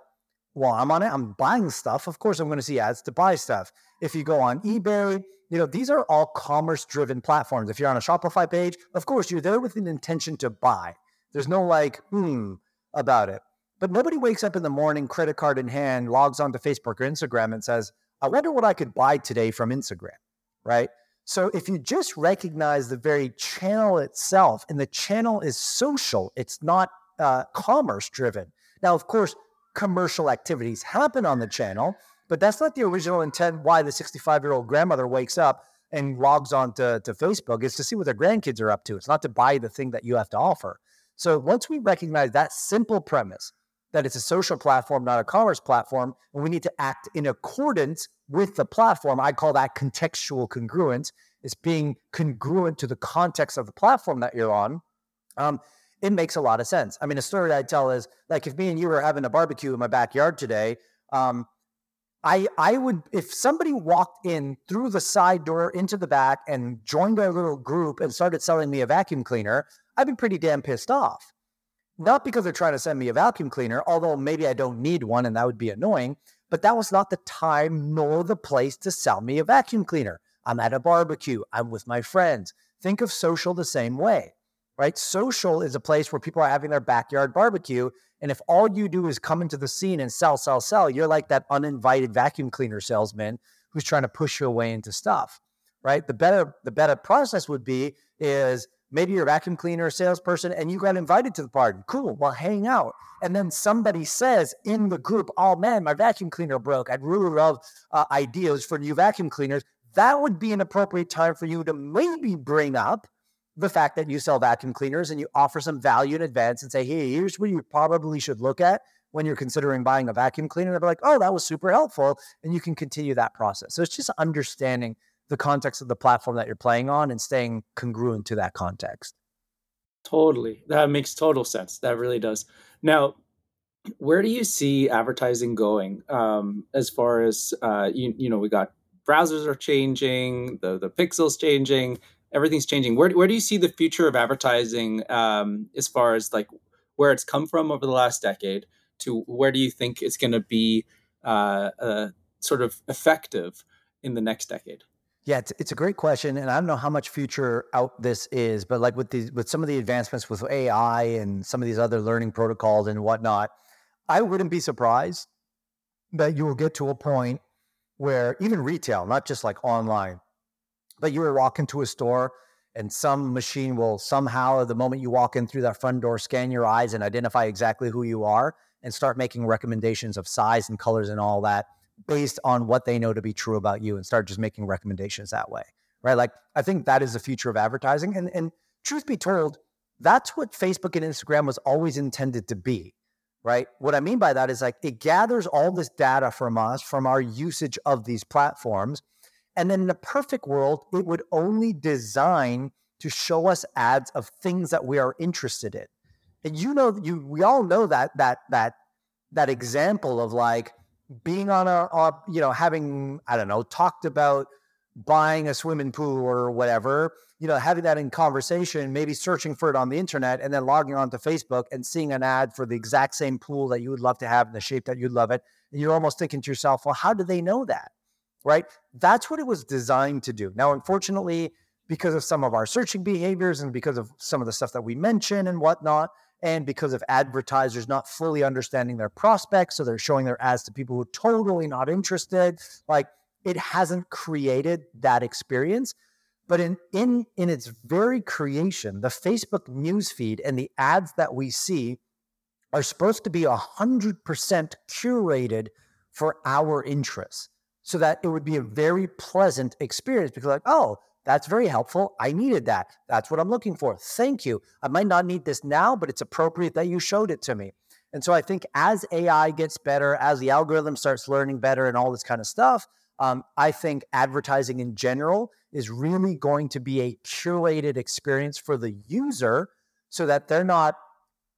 well, I'm on it, I'm buying stuff. Of course, I'm going to see ads to buy stuff. If you go on eBay, you know, these are all commerce driven platforms. If you're on a Shopify page, of course, you're there with an intention to buy. There's no like, hmm, about it. But nobody wakes up in the morning, credit card in hand, logs onto Facebook or Instagram and says, I wonder what I could buy today from Instagram, right? So if you just recognize the very channel itself, and the channel is social, it's not uh, commerce driven. Now, of course, commercial activities happen on the channel, but that's not the original intent why the 65 year old grandmother wakes up and logs on to, to Facebook. is to see what their grandkids are up to. It's not to buy the thing that you have to offer. So once we recognize that simple premise, that it's a social platform, not a commerce platform, and we need to act in accordance with the platform. I call that contextual congruence. It's being congruent to the context of the platform that you're on. Um, it makes a lot of sense. I mean, a story I tell is like if me and you were having a barbecue in my backyard today, um, I I would if somebody walked in through the side door into the back and joined our little group and started selling me a vacuum cleaner, I'd be pretty damn pissed off not because they're trying to send me a vacuum cleaner, although maybe I don't need one and that would be annoying, but that was not the time nor the place to sell me a vacuum cleaner. I'm at a barbecue, I'm with my friends. Think of social the same way, right? Social is a place where people are having their backyard barbecue. And if all you do is come into the scene and sell, sell, sell, you're like that uninvited vacuum cleaner salesman who's trying to push you away into stuff, right? The better, the better process would be is maybe you're a vacuum cleaner salesperson and you got invited to the party. Cool. Well, hang out. And then somebody says in the group, oh man, my vacuum cleaner broke. I'd really love uh, ideas for new vacuum cleaners. That would be an appropriate time for you to maybe bring up the fact that you sell vacuum cleaners and you offer some value in advance and say, hey, here's what you probably should look at when you're considering buying a vacuum cleaner. They'll be like, oh, that was super helpful. And you can continue that process. So it's just understanding the context of the platform that you're playing on and staying congruent to that context. Totally. That makes total sense. That really does. Now, where do you see advertising going um, as far as, uh, you, you know, we got browsers are changing, the, the pixels changing, everything's changing. Where, where do you see the future of advertising um, as far as like where it's come from over the last decade to where do you think it's going to be uh, uh, sort of effective in the next decade? Yeah, it's, it's a great question, and I don't know how much future out this is, but like with these, with some of the advancements with AI and some of these other learning protocols and whatnot, I wouldn't be surprised that you will get to a point where even retail, not just like online, but you will walk into a store and some machine will somehow, the moment you walk in through that front door, scan your eyes and identify exactly who you are and start making recommendations of size and colors and all that based on what they know to be true about you and start just making recommendations that way. Right. Like I think that is the future of advertising. And and truth be told, that's what Facebook and Instagram was always intended to be. Right. What I mean by that is like it gathers all this data from us, from our usage of these platforms. And then in a perfect world, it would only design to show us ads of things that we are interested in. And you know, you we all know that that that that example of like being on a, a, you know having i don't know talked about buying a swimming pool or whatever you know having that in conversation maybe searching for it on the internet and then logging on to facebook and seeing an ad for the exact same pool that you would love to have in the shape that you'd love it. And you're almost thinking to yourself well how do they know that? Right? That's what it was designed to do. Now unfortunately because of some of our searching behaviors and because of some of the stuff that we mention and whatnot and because of advertisers not fully understanding their prospects so they're showing their ads to people who are totally not interested like it hasn't created that experience. But in in in its very creation, the Facebook newsfeed and the ads that we see are supposed to be 100% curated for our interests so that it would be a very pleasant experience because like oh that's very helpful. I needed that. That's what i'm looking for. Thank you. I might not need this now but it's appropriate that you showed it to me. And so i think as ai gets better as the algorithm starts learning better and all this kind of stuff um, i think advertising in general is really going to be a curated experience for the user so that they're not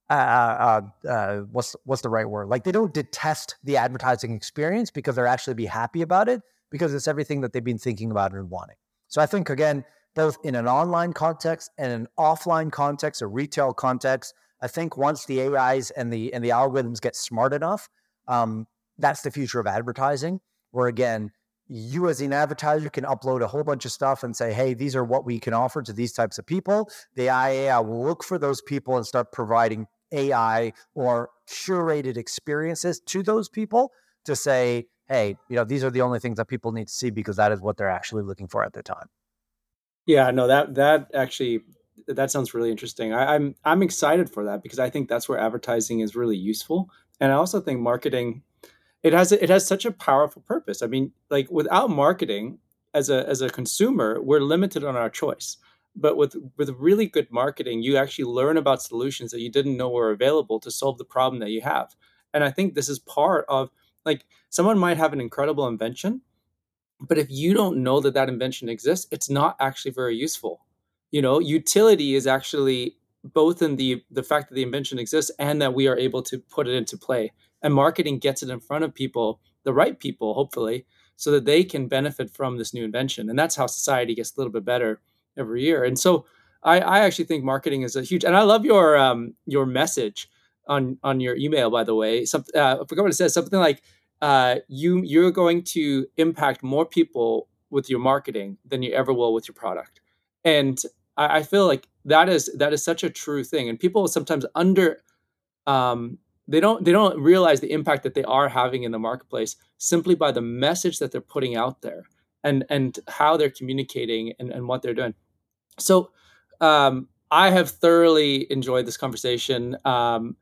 uh, uh, uh, uh, what's what's the right word? Like they don't detest the advertising experience because they're actually be happy about it because it's everything that they've been thinking about and wanting. So I think again, both in an online context and an offline context, a retail context, I think once the AIs and the and the algorithms get smart enough, um, that's the future of advertising. Where again, you as an advertiser can upload a whole bunch of stuff and say, hey, these are what we can offer to these types of people. The AI will look for those people and start providing AI or curated experiences to those people to say, hey, you know, these are the only things that people need to see because that is what they're actually looking for at the time. Yeah, no, that that actually that sounds really interesting. I, I'm I'm excited for that because I think that's where advertising is really useful, and I also think marketing it has it has such a powerful purpose. I mean, like without marketing, as a as a consumer, we're limited on our choice but with with really good marketing you actually learn about solutions that you didn't know were available to solve the problem that you have and i think this is part of like someone might have an incredible invention but if you don't know that that invention exists it's not actually very useful. You know utility is actually both in the the fact that the invention exists and that we are able to put it into play. And marketing gets it in front of people the right people hopefully so that they can benefit from this new invention. And that's how society gets a little bit better every year. And so I, I actually think marketing is a huge, and I love your um, your message on on your email. By the way, something uh, I forgot what it says. Something like uh, you you're going to impact more people with your marketing than you ever will with your product. And I, I feel like that is that is such a true thing. And people sometimes under um, they don't they don't realize the impact that they are having in the marketplace simply by the message that they're putting out there and and how they're communicating and, and what they're doing so um, I have thoroughly enjoyed this conversation. Um,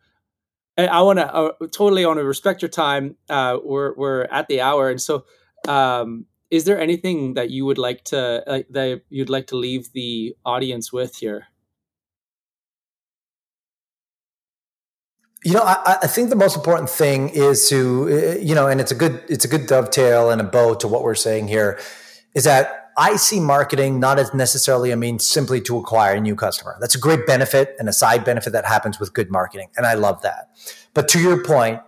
I want to uh, totally want to respect your time. Uh, we're we're at the hour, and so um, is there anything that you would like to uh, that you'd like to leave the audience with here? You know, I, I, think the most important thing is to, uh, you know, and it's a good, it's a good dovetail and a bow to what we're saying here, is that I see marketing not as necessarily a means simply to acquire a new customer. That's a great benefit and a side benefit that happens with good marketing. And I love that. But to your point,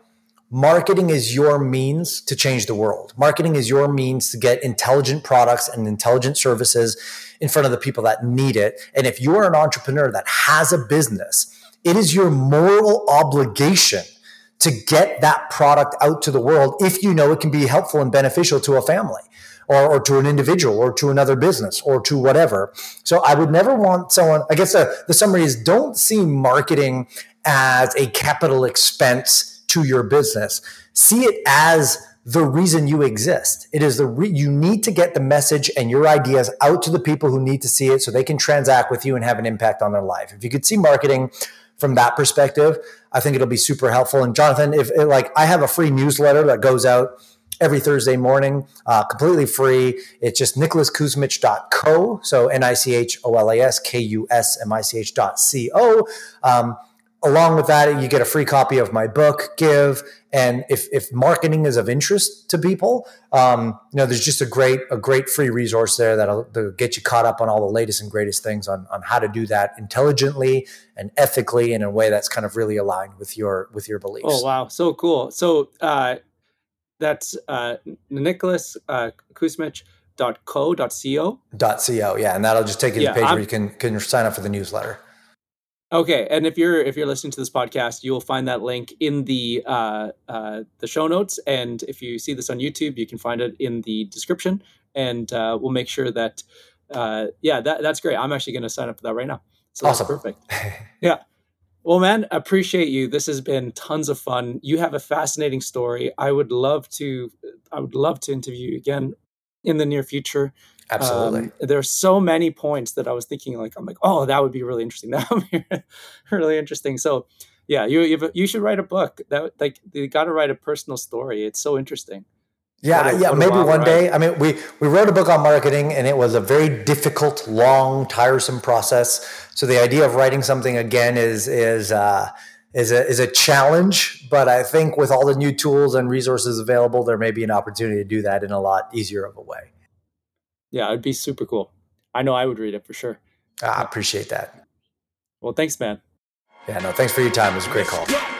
marketing is your means to change the world. Marketing is your means to get intelligent products and intelligent services in front of the people that need it. And if you are an entrepreneur that has a business, it is your moral obligation to get that product out to the world if you know it can be helpful and beneficial to a family or, or to an individual or to another business or to whatever. So I would never want someone, I guess the, the summary is don't see marketing as a capital expense to your business. See it as the reason you exist. It is the re- you need to get the message and your ideas out to the people who need to see it so they can transact with you and have an impact on their life. If you could see marketing from that perspective, I think it'll be super helpful. And Jonathan, if like I have a free newsletter that goes out every Thursday morning, uh, completely free. It's just nicholaskusmich.co. So N I C H O L A S K U S M I C H dot C O. Um, along with that, you get a free copy of my book, Give. And if, if marketing is of interest to people, um, you know, there's just a great a great free resource there that'll, that'll, get you caught up on all the latest and greatest things on, on how to do that intelligently and ethically in a way that's kind of really aligned with your with your beliefs. Oh wow, so cool! So uh, that's uh, Nicholas uh, Kusmich dot co dot co dot co yeah and that'll just take you to the page I'm, where you can can sign up for the newsletter. Okay and if you're if you're listening to this podcast you'll find that link in the uh, uh, the show notes and if you see this on youtube you can find it in the description and uh, we'll make sure that uh, yeah that, that's great. I'm actually going to sign up for that right now. So awesome. that's perfect. Yeah well, man, appreciate you. This has been tons of fun. You have a fascinating story. I would love to I would love to interview you again in the near future. Absolutely. Um, there are so many points that I was thinking like I'm like, oh, that would be really interesting. That would be really interesting. So yeah, you you should write a book. That like you got to write a personal story. It's so interesting. Yeah, yeah, maybe one day. I mean, we we wrote a book on marketing, and it was a very difficult, long, tiresome process. So the idea of writing something again is is uh, is a is a challenge. But I think with all the new tools and resources available, there may be an opportunity to do that in a lot easier of a way. Yeah, it'd be super cool. I know I would read it for sure. I appreciate that. Well, thanks, man. Yeah, no, thanks for your time. It was a great call.